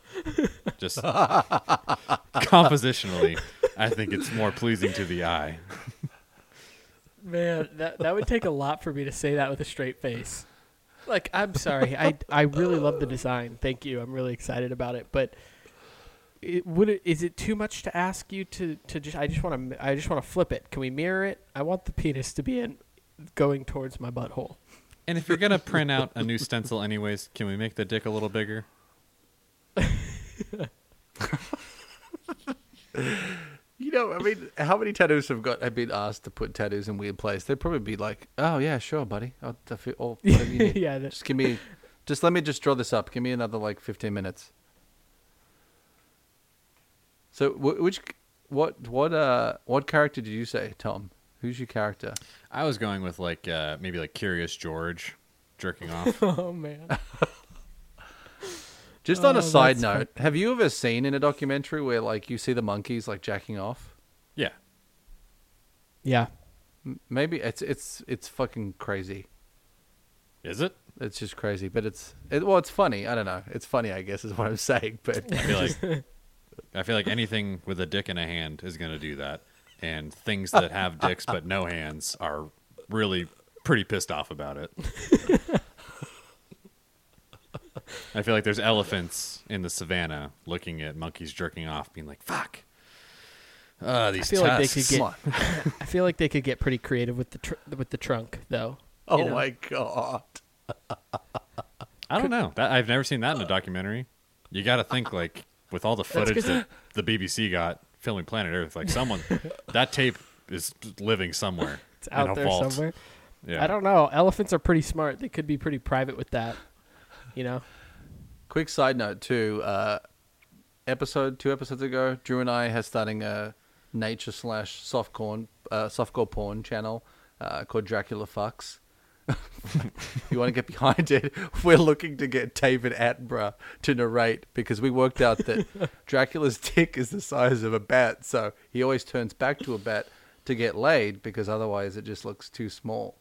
Just compositionally, I think it's more pleasing to the eye. Man, that that would take a lot for me to say that with a straight face. Like, I'm sorry. I I really love the design. Thank you. I'm really excited about it. But it, would it is it too much to ask you to to just I just want to I just want to flip it. Can we mirror it? I want the penis to be in going towards my butthole. And if you're gonna print out a new stencil anyways, can we make the dick a little bigger? You know, I mean, how many tattoos have got have been asked to put tattoos in weird places? They'd probably be like, "Oh yeah, sure, buddy. I'll, I'll, I'll whatever you need. yeah, that, Just give me, just let me just draw this up. Give me another like fifteen minutes." So, wh- which, what, what, uh, what character did you say, Tom? Who's your character? I was going with like uh, maybe like Curious George jerking off. oh man. Just on Oh, a side that's fun. note, have you ever seen in a documentary where like you see the monkeys like jacking off? yeah. Yeah. Maybe it's it's it's fucking crazy. Is it? It's just crazy, but it's it, well, it's funny. I don't know. It's funny, I guess, is what I'm saying. But I feel like I feel like anything with a dick in a hand is gonna do that. And things that have dicks but no hands are really pretty pissed off about it. I feel like there's elephants in the savannah looking at monkeys jerking off, being like, "Fuck." Uh, these I feel like they could come on. I feel like they could get pretty creative with the tr- with the trunk though. Oh you know? my god. I don't know. That I've never seen that in a documentary. You got to think like with all the footage that the BBC got filming Planet Earth, like someone that tape is living somewhere. It's in out a there vault. somewhere. Yeah. I don't know. Elephants are pretty smart. They could be pretty private with that. You know? Quick side note too. Uh, episode two episodes ago, Drew and I had starting a nature slash softcore uh, softcore porn channel uh, called Dracula Fucks. you want to get behind it, we're looking to get David Attenborough to narrate because we worked out that Dracula's dick is the size of a bat, so he always turns back to a bat to get laid because otherwise it just looks too small.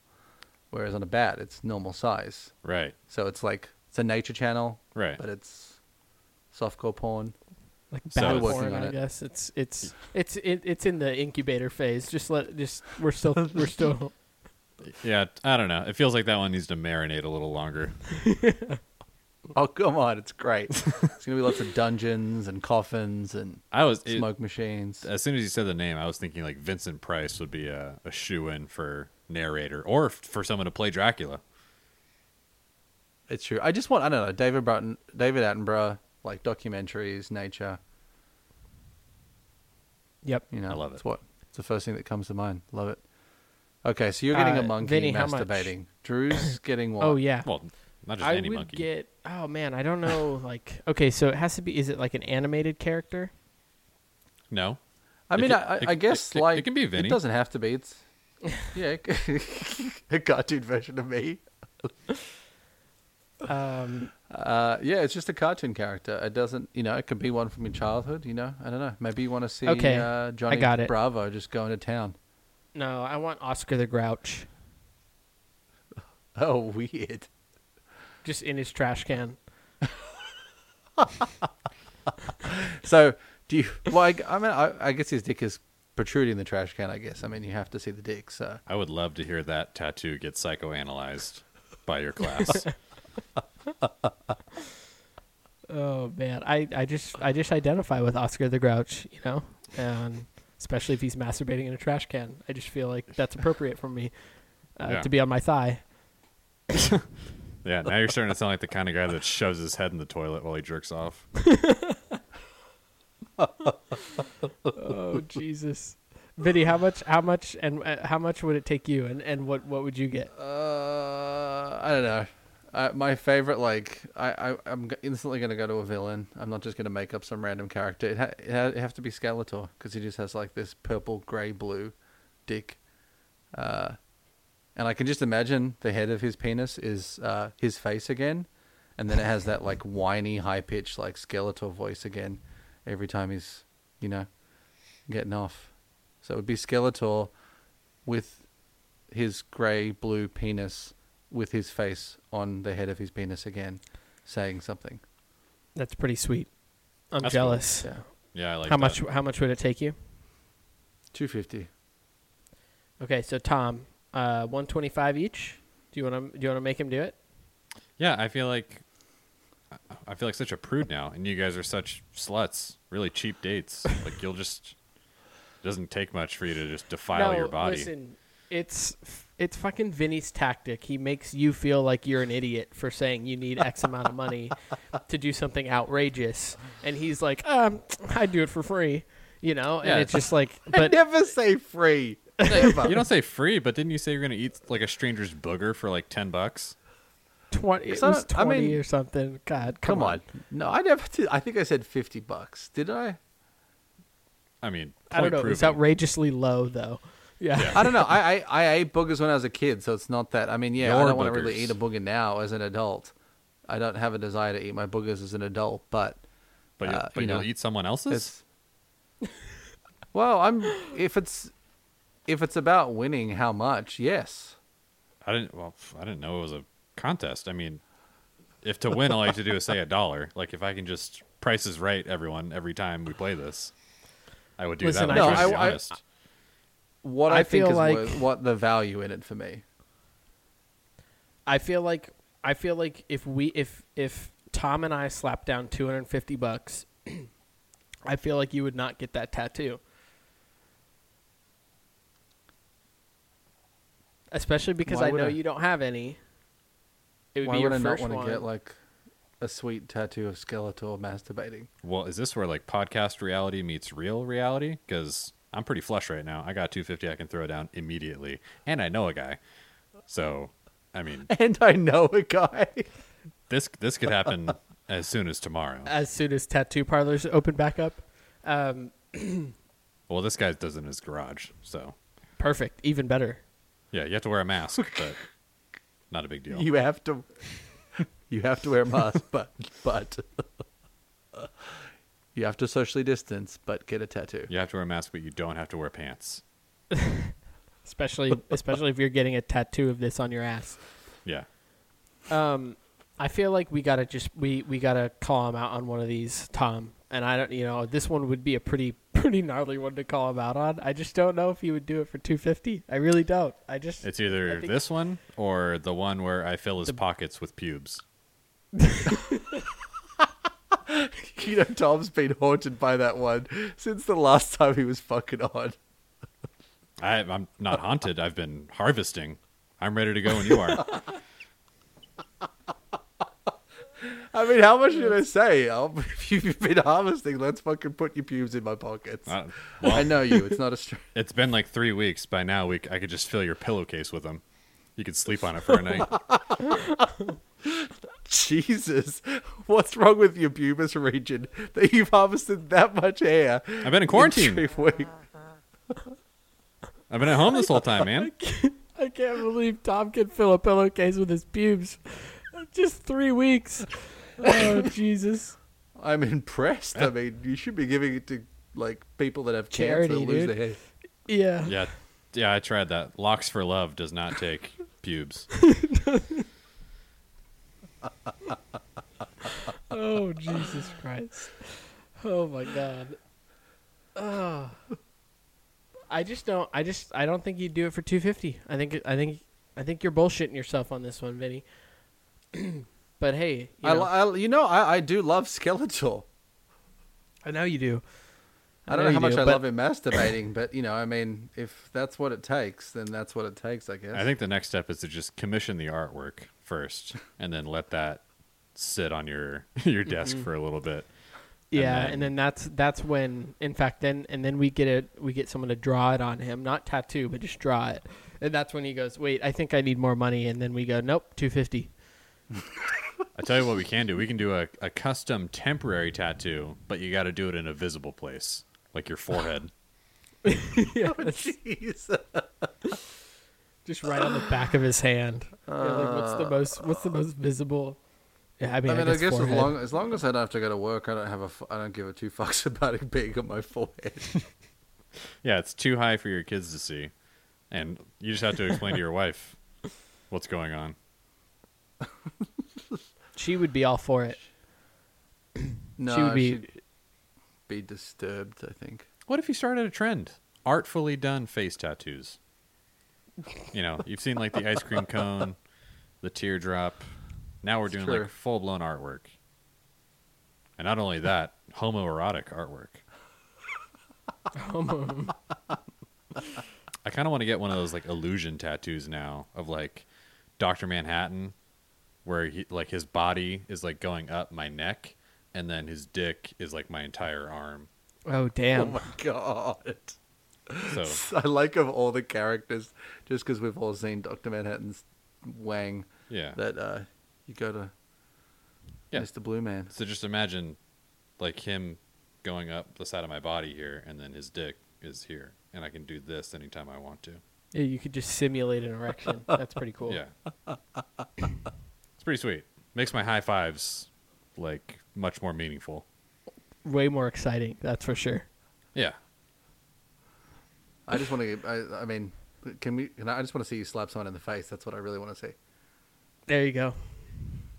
Whereas on a bat, it's normal size. Right. So it's like it's a nature channel, Right. but it's softcore porn. Like So battle it's- porn, on I it. guess. It's it's it's it, it's in the incubator phase. Just let just we're still we're still Yeah, I don't know. It feels like that one needs to marinate a little longer. Oh come on, it's great. it's gonna be lots of dungeons and coffins and I was it- smoke machines. as soon as you said the name, I was thinking like Vincent Price would be a, a shoe in for narrator or f- for someone to play Dracula. It's true. I just want I don't know David Button, David Attenborough, like documentaries, nature. Yep. You know, I love It's it. what it's the first thing that comes to mind. Love it. Okay, so you're getting Uh, a monkey Vinny, masturbating. Drew's getting what? Oh yeah. Well, not just I any would monkey. get Oh man, I don't know like Okay, so it has to be is it like an animated character? No. I It mean, can- I, I, it- I guess it- it can be Vinny. It doesn't have to be. It's yeah, it c- a cartoon version of me. Um Uh, yeah, it's just a cartoon character. It doesn't, you know, it could be one from your childhood. You know, I don't know. Maybe you want to see Okay, uh, Johnny got it. Bravo just going to town. no, I want Oscar the Grouch Oh, weird. just in his trash can. So, do you? Well, I, I mean, I, I guess his dick is protruding the trash can. I guess. I mean, you have to see the dick. So, I would love to hear that tattoo get psychoanalyzed by your class. Oh man, I, I just I just identify with Oscar the Grouch, you know, and especially if he's masturbating in a trash can, I just feel like that's appropriate for me uh, Yeah. to be on my thigh. yeah, now you're starting to sound like the kind of guy that shoves his head in the toilet while he jerks off. Oh Jesus, Vinny, how much how much and uh, how much would it take you, and and what what would you get? uh, I don't know. Uh, my favorite, like, I, I, I'm instantly gonna go to a villain. I'm not just gonna make up some random character. It, ha- it, ha- it have to be Skeletor because he just has like this purple, gray, blue dick. Uh, and I can just imagine the head of his penis is uh, his face again, and then it has that like whiny, high pitched like Skeletor voice again every time he's, you know, getting off. So it would be Skeletor with his grey blue penis with his face on the head of his penis again, saying something. That's pretty sweet. I'm That's cool. jealous. Yeah, Yeah, I like how that. much how much would it take you? two fifty. Okay, so Tom, uh, one twenty five each. Do you want to do you want to make him do it? Yeah, I feel like I feel like such a prude now, and you guys are such sluts, really cheap dates. Like you'll just it doesn't take much for you to just defile no, your body. listen, it's it's fucking Vinny's tactic. He makes you feel like you're an idiot for saying you need X amount of money to do something outrageous, and he's like, um, I do it for free, you know, and Yeah, it's just like, I but never say free. you don't say free, but didn't you say you're gonna eat like a stranger's booger for like ten bucks? twenty, it It's not- was I twenty mean, or something. God, Come on. No, I never did. I think I said 50 bucks. Did I? I mean, I don't know. point It's outrageously low though. Yeah. I don't know. I, I, I ate boogers when I was a kid, so it's not that. I mean, yeah, I don't want to really eat a booger now as an adult. I don't have a desire to eat my boogers as an adult, but But, you, uh, but you you'll know, eat someone else's. well, I'm. If it's, if it's about winning, how much? Yes. I didn't. Well, I didn't know it was a contest. I mean, if to win all I have to do is say a dollar. Like if I can just Price is Right everyone every time we play this, I would do Listen, that. I I'm No, trying to be I- I- honest. What I I, think feel is like- worth- what the value in it for me. I feel like I feel like if we if if Tom and I slapped down 250 bucks, I feel like you would not get that tattoo. Especially because Why I would know I? you don't have any. It would Why be your would I not first want one. to get like a sweet tattoo of Skeletor masturbating? Well, is this where like podcast reality meets real reality? Because I'm pretty flush right now. I got 250 I can throw down immediately, and I know a guy. So, I mean, And I know a guy. this this could happen as soon as tomorrow. as soon as tattoo parlors open back up. Um, Well, this guy does it in his garage, so perfect, even better. yeah, you have to wear a mask, but not a big deal. You have to. You have to wear a mask, but but you have to socially distance, but get a tattoo. You have to wear a mask, but you don't have to wear pants. Especially especially if you're getting a tattoo of this on your ass. Yeah. Um, I feel like we gotta just we we gotta call him out on one of these, Tom. And I don't, you know, this one would be a pretty pretty gnarly one to call him out on. I just don't know if he would do it for two fifty. I really don't. I just It's either this one or the one where I fill his The- pockets with pubes. You know, Tom's been haunted by that one since the last time he was fucking on. I, I'm not haunted. I've been harvesting. I'm ready to go when you are. I mean, how much should I say? I'll, if you've been harvesting, let's fucking put your pubes in my pockets. Uh, I know you. It's not a str- it's been like three weeks. By now, we, I could just fill your pillowcase with them. You could sleep on it for a night. Jesus. What's wrong with your pubis region that you've harvested that much hair? I've been in quarantine. three weeks? I've been at home this whole time, man. I can't believe Tom can fill a pillowcase with his pubes. Just three weeks. Oh Jesus! I'm impressed. I mean, you should be giving it to like people that have Charity, cancer, lose dude. their hair. Yeah. Yeah, yeah. I tried that. Locks for love does not take pubes. Oh Jesus Christ! Oh my God! Oh. I just don't. I just. I don't think you'd do it for two fifty. I think. I think. I think you're bullshitting yourself on this one, Vinny. but hey, you I, know, li- I, you know, I, I do love Skeletor. I know you do. I don't know know how much do, I but- love him masturbating, but you know, I mean, if that's what it takes, then that's what it takes, I guess. I think the next step is to just commission the artwork first, and then let that sit on your your desk mm-hmm. for a little bit. Yeah, then- and then that's that's when, in fact, then and then we get it. We get someone to draw it on him, not tattoo, but just draw it. And that's when he goes, "Wait, I think I need more money." And then we go, "Nope, two fifty. I tell you what we can do. We can do a, a custom temporary tattoo, but you got to do it in a visible place, like your forehead. yeah, Oh, Jeez. just right on the back of his hand. Yeah, like, what's the uh, most? What's the most visible? Yeah, I mean, I mean, I guess, as long as long as I don't have to go to work, I don't have a, I don't give a two fucks about it being on my forehead. Yeah, it's too high for your kids to see, and you just have to explain to your wife what's going on. she would be all for it. No, she would be. she'd be disturbed. I think. What if you started a trend? Artfully done face tattoos. You know, you've seen like the ice cream cone, the teardrop. Now we're It's doing true. like full blown artwork. And not only that, homoerotic artwork. Homo. I kind of want to get one of those like illusion tattoos now of like Doctor Manhattan, where he like his body is like going up my neck, and then his dick is like my entire arm. Oh damn. Oh damn! my god. So I like of all the characters, just because we've all seen Doctor Manhattan's Wang, yeah, that uh, you go to Yeah. Mr. Blue Man. so just imagine like him going up the side of my body here, and then his dick is here, and I can do this anytime I want to. Yeah, you could just simulate an erection. That's pretty cool. Yeah, it's pretty sweet. Makes my high fives like much more meaningful. Way more exciting. That's for sure. Yeah, I just want to. I, I mean, can we? Can I, I just want to see you slap someone in the face. That's what I really want to see. There you go.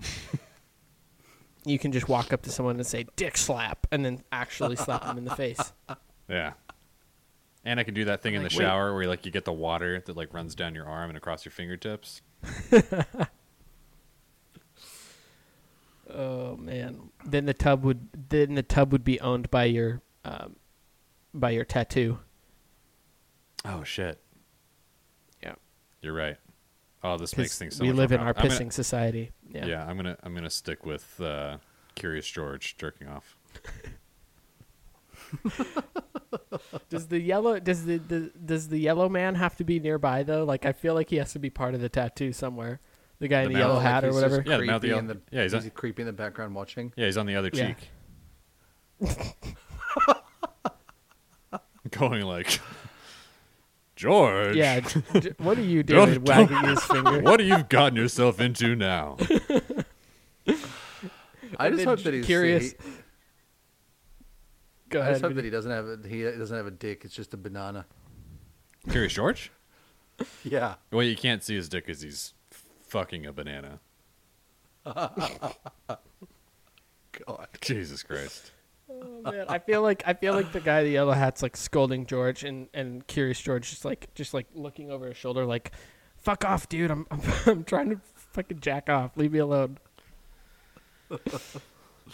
you can just walk up to someone and say "dick slap" and then actually slap them in the face. yeah. And I can do that thing in the Like, wait. shower where like you get the water that like runs down your arm and across your fingertips. Oh man! Then the tub would then the tub would be owned by your um, by your tattoo. Oh shit. Yeah. You're right. Oh, this makes things so we much live in our I'm pissing gonna- society. yeah. Yeah. I'm gonna I'm gonna stick with uh, Curious George jerking off. Does the yellow does the, the does the yellow man have to be nearby though? Like I feel like he has to be part of the tattoo somewhere. The guy in The the yellow mouth, hat or whatever. Yeah, the mouth, the the, yeah, he's he's on- creepy in the background watching. Yeah, he's on the other Yeah. cheek. Going like George. Yeah. j- what are you Don't- doing, wagging his finger? What have you gotten yourself into now? I just then hope that he's curious- He, Go I ahead. just hope that he doesn't have a he doesn't have a dick. It's just a banana. Curious George? Yeah. Well, you can't see his dick because he's fucking a banana. God. Jesus Christ. Oh, man, I feel like I feel like the guy in the yellow hat's like scolding George, and and Curious George just like just like looking over his shoulder, like, "Fuck off, dude! I'm I'm, I'm trying to fucking jack off. Leave me alone."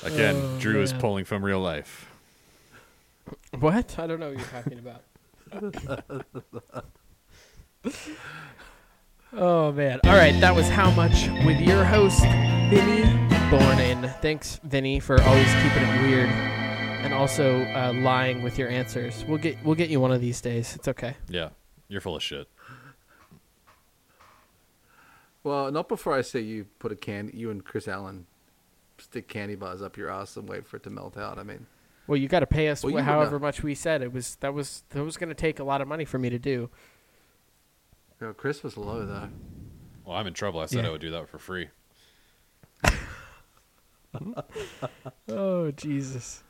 Again, Oh, Drew is pulling from real life. What? I don't know what you're talking about. oh man! All right, that was how much with your host Vinny Bornin. Thanks, Vinny, for always keeping it weird and also uh, lying with your answers. We'll get we'll get you one of these days. It's okay. Yeah, you're full of shit. Well, not before I say you put a can. You and Chris Allen stick candy bars up your ass and wait for it to melt out. I mean, Well, you got to pay us Well, wh- however much we said. It was that was that was going to take a lot of money for me to do. you know, Chris was low though. Well, I'm in trouble. I said Yeah. I would do that for free. Oh Jesus!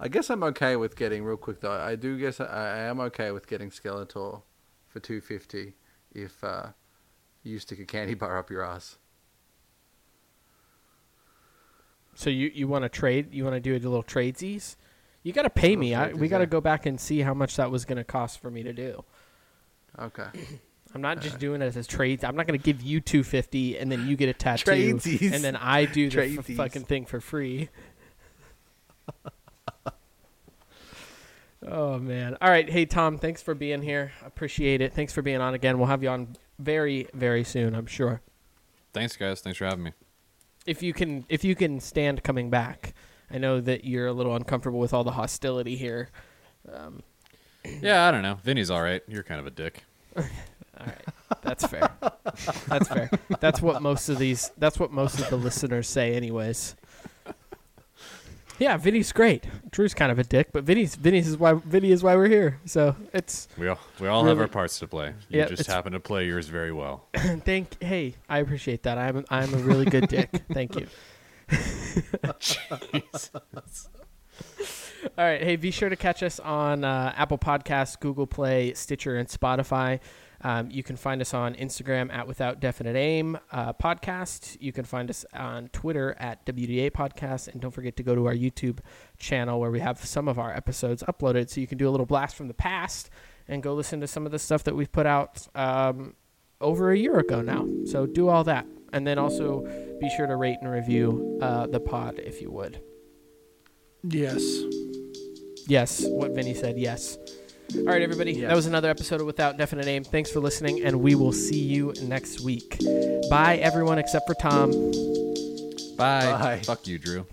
I guess I'm okay with getting real quick though. I do guess I, I am okay with getting Skeletor for two fifty if uh, you stick a candy bar up your ass. So you you want to trade? You want to do a little tradesies? You got to pay me. I, we got to go back and see how much that was going to cost for me to do. Okay. I'm not just doing it as a trade. I'm not going to give you 250 and then you get a tattoo Tradesies. and then I do the f- fucking thing for free. oh man. All right, hey Tom, thanks for being here. Appreciate it. Thanks for being on again. We'll have you on very very soon, I'm sure. Thanks, guys. Thanks for having me. If you can if you can stand coming back. I know that you're a little uncomfortable with all the hostility here. Um, Yeah, I don't know. Vinny's all right. You're kind of a dick. All right, that's fair. that's fair. That's what most of these. That's what most of the listeners say, anyways. Yeah, Vinny's great. Drew's kind of a dick, but Vinny's Vinny's is why Vinny is why we're here. So it's We all we all have our parts to play. You Yeah, just happen to play yours very well. thank. Hey, I appreciate that. I'm I'm a really good dick. Thank you. All right. Hey, be sure to catch us on uh, Apple Podcasts, Google Play, Stitcher, and Spotify. Um, you can find us on Instagram at Without Definite Aim uh, Podcast. You can find us on Twitter at WDA Podcast. And don't forget to go to our YouTube channel where we have some of our episodes uploaded so you can do a little blast from the past and go listen to some of the stuff that we've put out um, over a year ago now. So do all that. And then also be sure to rate and review uh, the pod if you would. Yes. Yes, what Vinny said. Yes. All right, everybody. Yes. That was another episode of Without Definite Aim. Thanks for listening, and we will see you next week. Bye, everyone, except for Tom. Bye. Bye. Fuck you, Drew.